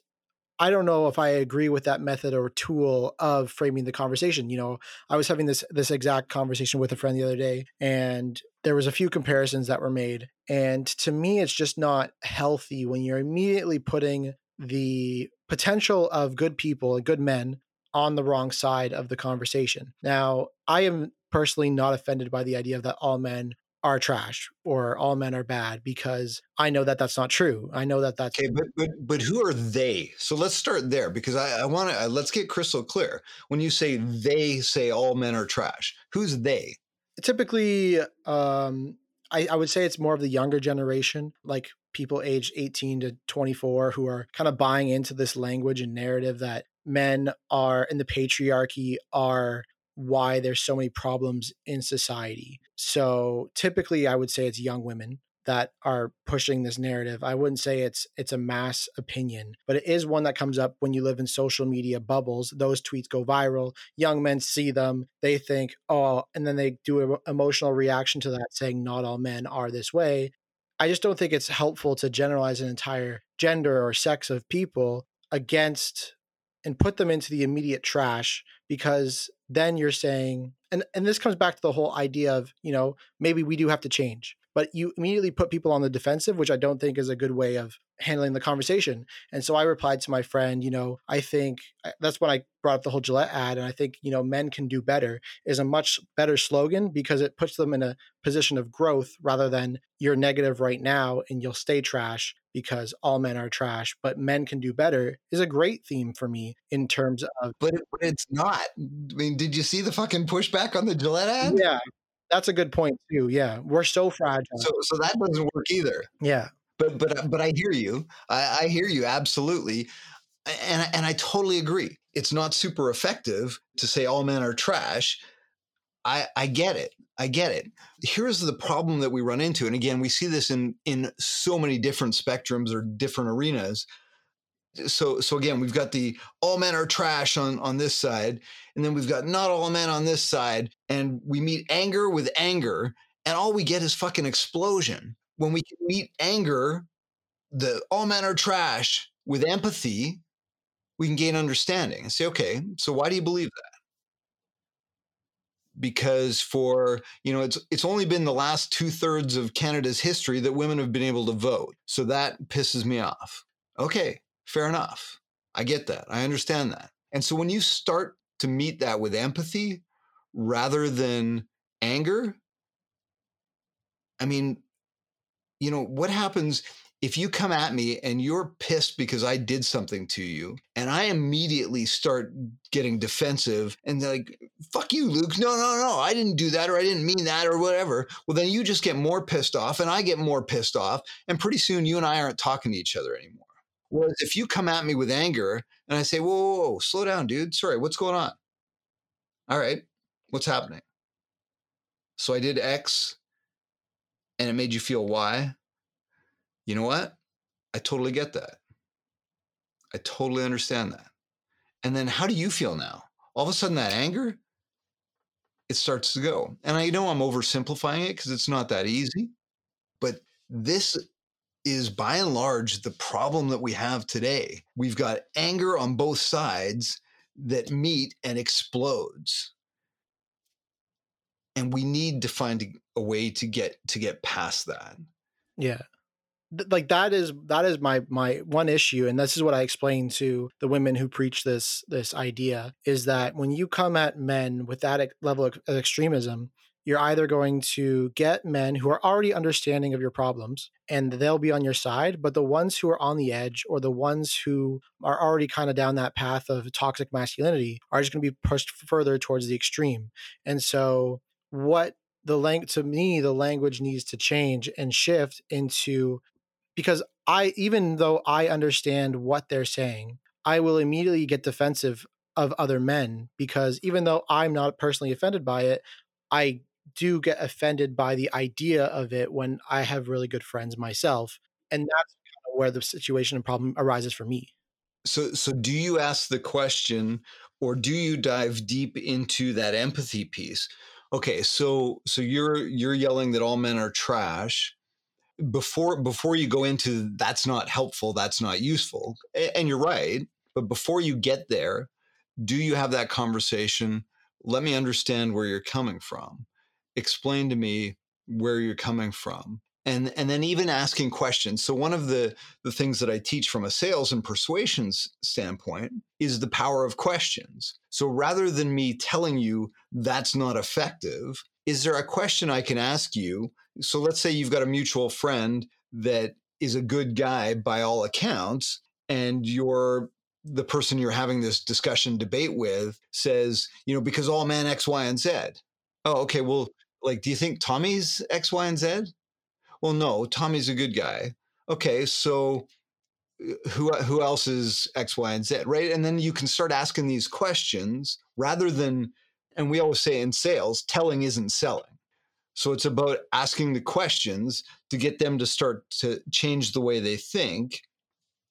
I don't know if I agree with that method or tool of framing the conversation. You know, I was having this this exact conversation with a friend the other day and there was a few comparisons that were made and to me it's just not healthy when you're immediately putting the potential of good people and good men on the wrong side of the conversation. Now, I am personally not offended by the idea that all men are trash or all men are bad because I know that that's not true. I know that that's okay. But but but who are they? So let's start there because I, I want to let's get crystal clear. When you say they say all men are trash, who's they? Typically, um, I, I would say it's more of the younger generation, like people aged 18 to 24 who are kind of buying into this language and narrative that men are in the patriarchy are why there's so many problems in society. So typically I would say it's young women that are pushing this narrative. I wouldn't say it's it's a mass opinion, but it is one that comes up when you live in social media bubbles. Those tweets go viral. Young men see them, they think, "Oh," and then they do an emotional reaction to that saying not all men are this way. I just don't think it's helpful to generalize an entire gender or sex of people against and put them into the immediate trash because then you're saying and and this comes back to the whole idea of you know maybe we do have to change but you immediately put people on the defensive, which I don't think is a good way of handling the conversation. And so I replied to my friend, you know, I think that's when I brought up the whole Gillette ad. And I think, you know, men can do better is a much better slogan because it puts them in a position of growth rather than you're negative right now and you'll stay trash because all men are trash, but men can do better is a great theme for me in terms of. But it, it's not. I mean, did you see the fucking pushback on the Gillette ad? Yeah. That's a good point too. Yeah. We're so fragile. So, so that doesn't work either. Yeah but but uh, but I hear you. I, I hear you absolutely, and and I totally agree. It's not super effective to say all men are trash. I I get it. I get it. Here's the problem that we run into, and again, we see this in in so many different spectrums or different arenas. So so again, we've got the all men are trash on on this side, and then we've got not all men on this side, and we meet anger with anger, and all we get is fucking explosion when we meet anger, the all men are trash with empathy, we can gain understanding and say, okay, so why do you believe that? Because for you know, it's it's only been the last two thirds of Canada's history that women have been able to vote. So that pisses me off. Okay, fair enough. I get that. I understand that. And so when you start to meet that with empathy rather than anger, I mean, you know, what happens if you come at me and you're pissed because I did something to you and I immediately start getting defensive and like, fuck you, Luke. No, no, no, I didn't do that or I didn't mean that or whatever. Well, then you just get more pissed off and I get more pissed off. And pretty soon you and I aren't talking to each other anymore. Whereas if you come at me with anger and I say, whoa, whoa, whoa slow down, dude. Sorry, what's going on? All right, what's happening? So I did X and it made you feel Y. you know what? I totally get that. I totally understand that. And then how do you feel now? All of a sudden, that anger, it starts to go. And I know I'm oversimplifying it because it's not that easy, but this is by and large the problem that we have today. We've got anger on both sides that meet and explodes. And we need to find a way to get to get past that. Yeah. Like that is that is my my one issue and this is what i explain to the women who preach this this idea is that when you come at men with that level of extremism you're either going to get men who are already understanding of your problems and they'll be on your side but the ones who are on the edge or the ones who are already kind of down that path of toxic masculinity are just going to be pushed further towards the extreme. And so what the language to me the language needs to change and shift into because i even though i understand what they're saying i will immediately get defensive of other men because even though i'm not personally offended by it i do get offended by the idea of it when i have really good friends myself and that's kind of where the situation and problem arises for me. So so do you ask the question or do you dive deep into that empathy piece? Okay so so you're you're yelling that all men are trash. Before before you go into that's not helpful that's not useful and you're right but before you get there do you have that conversation let me understand where you're coming from explain to me where you're coming from and and then even asking questions. So one of the the things that i teach from a sales and persuasions standpoint is the power of questions. So rather than me telling you that's not effective is there a question i can ask you? So let's say you've got a mutual friend that is a good guy by all accounts and you're the person you're having this discussion debate with says you know because all men x y and z. Oh okay well like do you think tommy's x y and z well, no, Tommy's a good guy. Okay, so uh, who who else is X, Y, and Z, right? And then you can start asking these questions rather than, and we always say in sales, telling isn't selling. So it's about asking the questions to get them to start to change the way they think.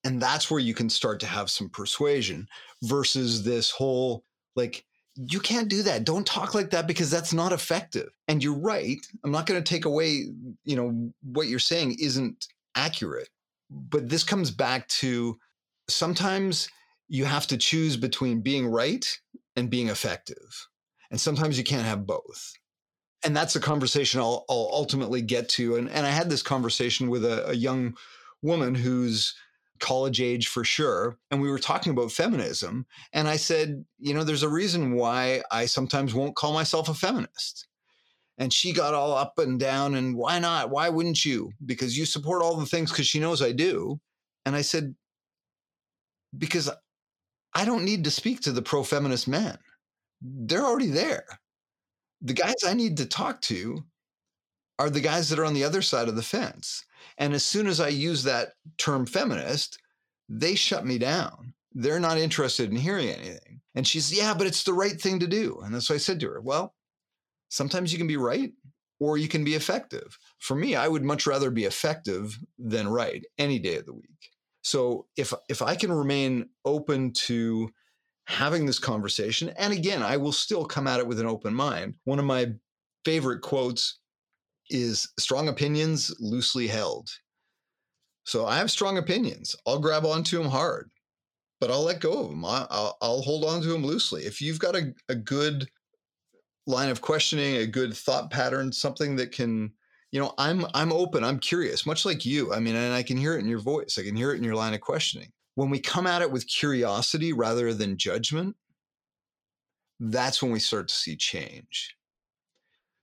And that's where you can start to have some persuasion versus this whole like, you can't do that. Don't talk like that because that's not effective. And you're right. I'm not going to take away, you know, what you're saying isn't accurate. But this comes back to sometimes you have to choose between being right and being effective. And sometimes you can't have both. and that's a conversation I'll, I'll ultimately get to. And, and I had this conversation with a, a young woman who's college age for sure. And we were talking about feminism. And I said, you know, there's a reason why I sometimes won't call myself a feminist. And she got all up and down. And why not? Why wouldn't you? Because you support all the things because she knows I do. And I said, because I don't need to speak to the pro feminist men. They're already there. The guys I need to talk to are the guys that are on the other side of the fence. And as soon as I use that term feminist, they shut me down. They're not interested in hearing anything. And she's, yeah, but it's the right thing to do. And that's what I said to her. Well, sometimes you can be right or you can be effective. For me, I would much rather be effective than right any day of the week. So if if I can remain open to having this conversation, and again, I will still come at it with an open mind. One of my favorite quotes is strong opinions loosely held. So I have strong opinions. I'll grab onto them hard, but I'll let go of them. I, will I'll hold on to them loosely. If you've got a, a good line of questioning, a good thought pattern, something that can, you know, I'm I'm open. I'm curious, much like you. I mean, and I can hear it in your voice. I can hear it in your line of questioning. When we come at it with curiosity rather than judgment, that's when we start to see change.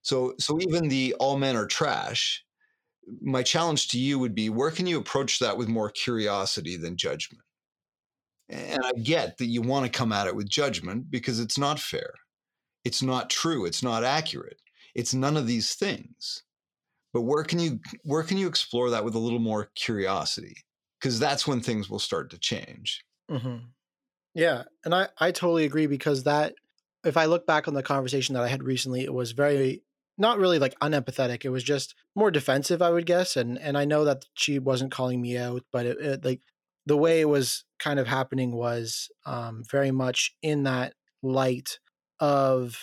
So, so even the all men are trash. My challenge to you would be where can you approach that with more curiosity than judgment? And I get that you want to come at it with judgment because it's not fair. It's not true. It's not accurate. It's none of these things. But where can you where can you explore that with a little more curiosity? Because that's when things will start to change. Mm-hmm. Yeah, and I I totally agree because that if I look back on the conversation that I had recently, it was very not really like unempathetic. It was just more defensive, I would guess. And and I know that she wasn't calling me out, but it, it, like the way it was kind of happening was um, very much in that light of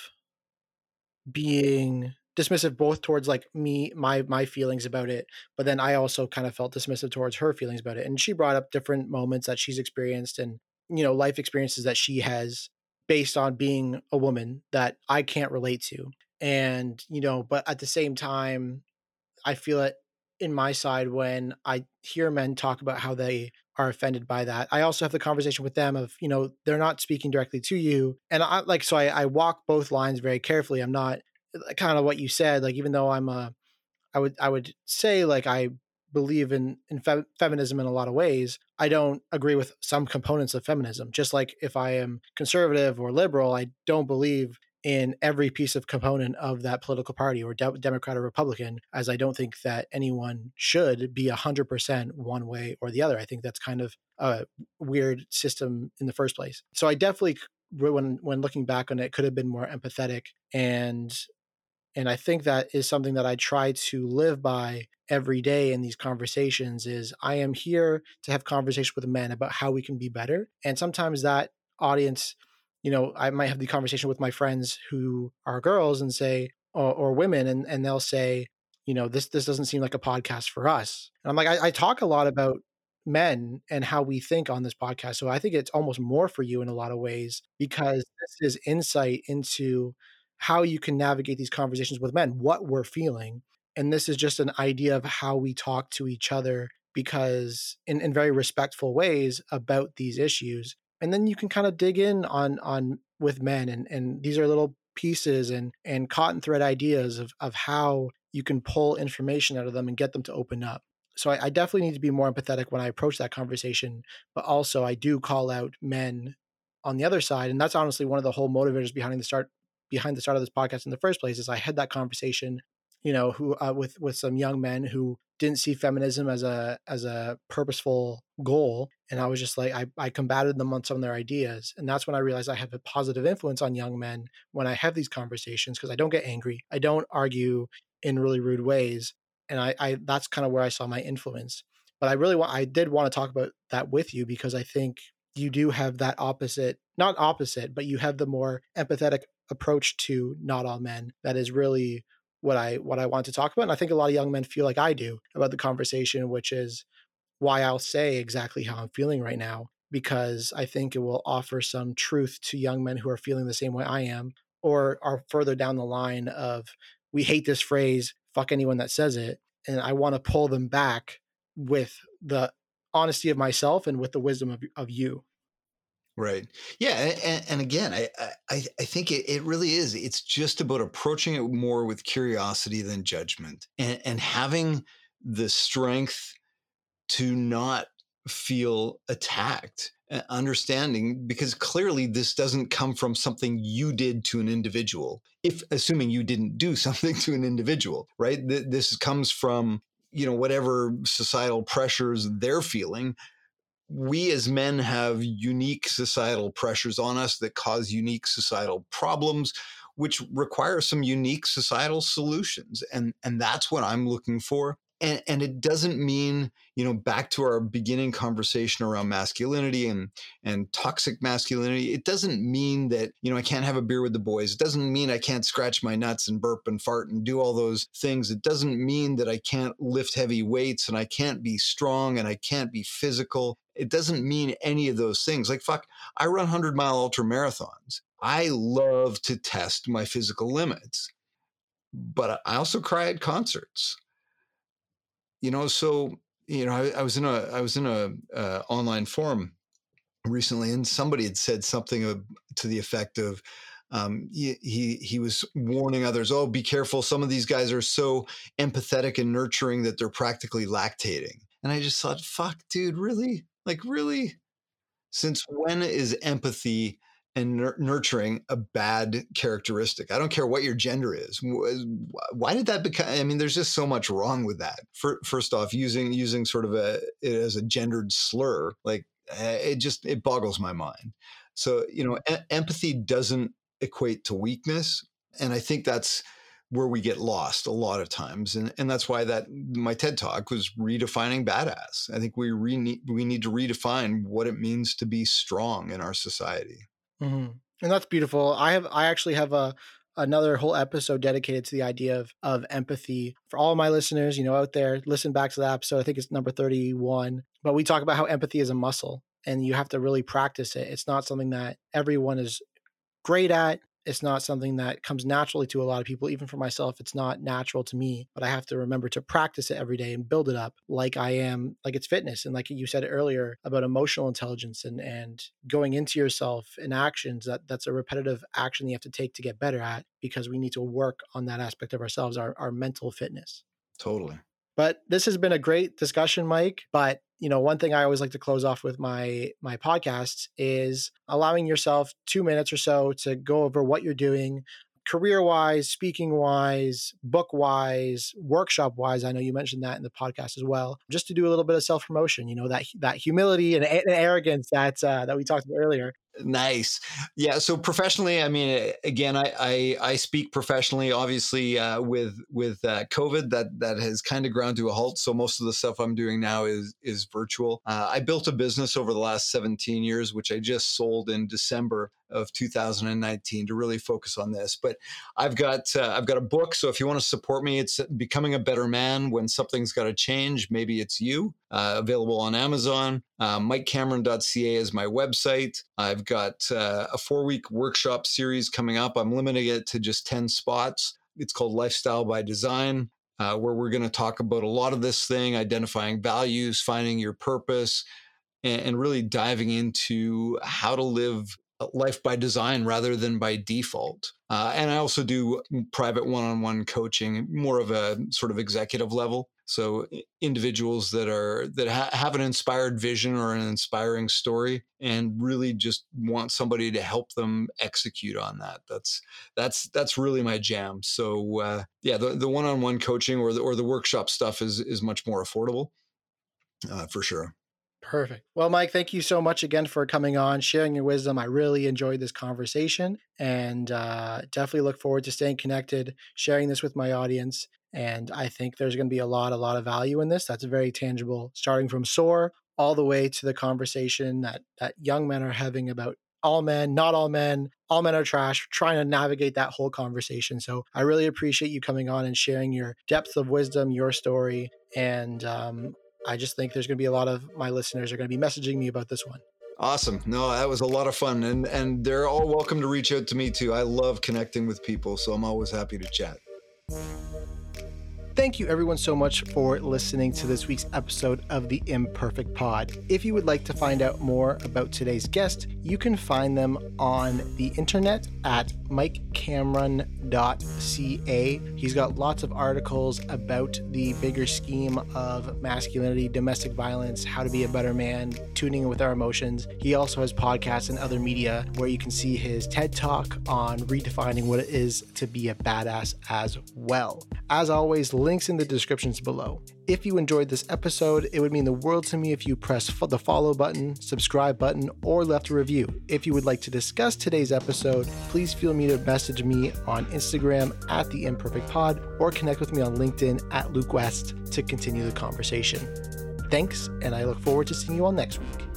being dismissive both towards like me my my feelings about it but then i also kind of felt dismissive towards her feelings about it and she brought up different moments that she's experienced and you know life experiences that she has based on being a woman that i can't relate to and you know but at the same time i feel it in my side when i hear men talk about how they are offended by that. I also have the conversation with them of you know they're not speaking directly to you and i like so i, I walk both lines very carefully. I'm not kind of what you said like even though i'm a i would i would say like i believe in in fe- feminism in a lot of ways i don't agree with some components of feminism. Just like if i am conservative or liberal i don't believe in every piece of component of that political party or de- Democrat or Republican, as I don't think that anyone should be 100% one way or the other. I think that's kind of a weird system in the first place. So I definitely, when, when looking back on it, could have been more empathetic. And, and I think that is something that I try to live by every day in these conversations is I am here to have conversations with men about how we can be better. And sometimes that audience you know, I might have the conversation with my friends who are girls and say, or, or women, and, and they'll say, you know, this this doesn't seem like a podcast for us. And I'm like, I, I talk a lot mm-hmm. about men and how we think on this podcast. So I think it's almost more for you in a lot of ways because this is insight into how you can navigate these conversations with men, what we're feeling. And this is just an idea of how we talk to each other because in, in very respectful ways about these issues and then you can kind of dig in on on with men and and these are little pieces and and cotton thread ideas of of how you can pull information out of them and get them to open up. So I, I, definitely need to be more empathetic when i approach that conversation but also i do call out men on the other side and that's honestly one of the whole motivators behind the start behind the start of this podcast in the first place is i had that conversation you know who uh, with with some young men who didn't see feminism as a as a purposeful goal and i was just like I, I combated them on some of their ideas and that's when i realized i have a positive influence on young men when i have these conversations because i don't get angry i don't argue in really rude ways and I, I that's kind of where i saw my influence but i really want i did want to talk about that with you because i think you do have that opposite not opposite but you have the more empathetic approach to not all men that is really what I what I want to talk about. And I think a lot of young men feel like I do about the conversation, which is why I'll say exactly how I'm feeling right now, because I think it will offer some truth to young men who are feeling the same way I am, or are further down the line of we hate this phrase, fuck anyone that says it. And I want to pull them back with the honesty of myself and with the wisdom of, of you. Right. Yeah. And, and again, I, I, I think it, it really is. It's just about approaching it more with curiosity than judgment and, and having the strength to not feel attacked uh, understanding because clearly this doesn't come from something you did to an individual if assuming you didn't do <laughs> something to an individual right this comes from you know whatever societal pressures they're feeling we as men have unique societal pressures on us that cause unique societal problems which require some unique societal solutions and and that's what i'm looking for. And and it doesn't mean you know back to our beginning conversation around masculinity and and toxic masculinity it doesn't mean that you know i can't have a beer with the boys. It doesn't mean i can't scratch my nuts and burp and fart and do all those things. It doesn't mean that i can't lift heavy weights and i can't be strong and i can't be physical it doesn't mean any of those things like fuck i run 100 mile ultra marathons. I love to test my physical limits but i also cry at concerts. You know so you know I, I was in a i was in a uh, online forum recently and somebody had said something to the effect of um, he, he he was warning others oh be careful some of these guys are so empathetic and nurturing that they're practically lactating. And i just thought fuck dude really like really since when is empathy and nurturing a bad characteristic. I don't care what your gender is. Why did that become? I mean, there's just so much wrong with that. First off, using using sort of a it as a gendered slur, like eh, it just it boggles my mind. So you know, empathy doesn't equate to weakness, and I think that's where we get lost a lot of times and and that's why that my ted talk was redefining badass i think we re- we need to redefine what it means to be strong in our society Mm-hmm. And that's beautiful. I have I actually have a another whole episode dedicated to the idea of of empathy for all my listeners. You know, out there, listen back to that episode. I think it's number thirty one. But we talk about how empathy is a muscle, and you have to really practice it. It's not something that everyone is great at it's not something that comes naturally to a lot of people. Even for myself, it's not natural to me, but I have to remember to practice it every day and build it up like I am, like it's fitness. And like you said earlier about emotional intelligence and, and going into yourself in actions, that that's a repetitive action you have to take to get better at because we need to work on that aspect of ourselves, our, our mental fitness. Totally. But this has been a great discussion, Mike. But you know, one thing I always like to close off with my my podcasts is allowing yourself two minutes or so to go over what you're doing, career wise, speaking wise, book wise, workshop wise. I know you mentioned that in the podcast as well. Just to do a little bit of self promotion, you know, that that humility and, and arrogance that uh, that we talked about earlier. Nice. Yeah. So professionally, I mean, again, I I, I speak professionally. Obviously, uh, with with uh, COVID, that that has kind of ground to a halt. So most of the stuff I'm doing now is is virtual. Uh, I built a business over the last 17 years, which I just sold in December of 2019 to really focus on this. But I've got uh, I've got a book. So if you want to support me, it's becoming a better man when something's got to change. Maybe it's you. Uh, available on Amazon. Uh, MikeCameron.ca is my website. I've got uh, a four week workshop series coming up. I'm limiting it to just 10 spots. It's called Lifestyle by Design. Uh, where we're going to talk about a lot of this thing, identifying values, finding your purpose, and, and really diving into how to live life by design rather than by default. Uh, and I also do private one on one coaching, more of a sort of executive level. So individuals that are that ha- have an inspired vision or an inspiring story and really just want somebody to help them execute on that. That's that's that's really my jam. So uh, yeah, the the one on one coaching or the or the workshop stuff is is much more affordable uh, for sure. Perfect. Well, Mike, thank you so much again for coming on, sharing your wisdom. I really enjoyed this conversation and uh, definitely look forward to staying connected, sharing this with my audience. And I think there's going to be a lot, a lot of value in this. That's very tangible, starting from SOAR all the way to the conversation that, that young men are having about all men, not all men, all men are trash, trying to navigate that whole conversation. So I really appreciate you coming on and sharing your depth of wisdom, your story. And um, I just think there's going to be a lot of my listeners are going to be messaging me about this one. Awesome. No, that was a lot of fun. And and they're all welcome to reach out to me too. I love connecting with people, so I'm always happy to chat. Thank you, everyone, so much for listening to this week's episode of the Imperfect Pod. If you would like to find out more about today's guest, you can find them on the internet at mikecameron.ca. He's got lots of articles about the bigger scheme of masculinity, domestic violence, how to be a better man, tuning in with our emotions. He also has podcasts and other media where you can see his TED Talk on redefining what it is to be a badass as well. As always, links in the descriptions below. If you enjoyed this episode, it would mean the world to me if you press the follow button, subscribe button, or left a review. If you would like to discuss today's episode, please feel free to message me on Instagram at the Imperfect Pod or connect with me on LinkedIn at Luke West to continue the conversation. Thanks, and I look forward to seeing you all next week.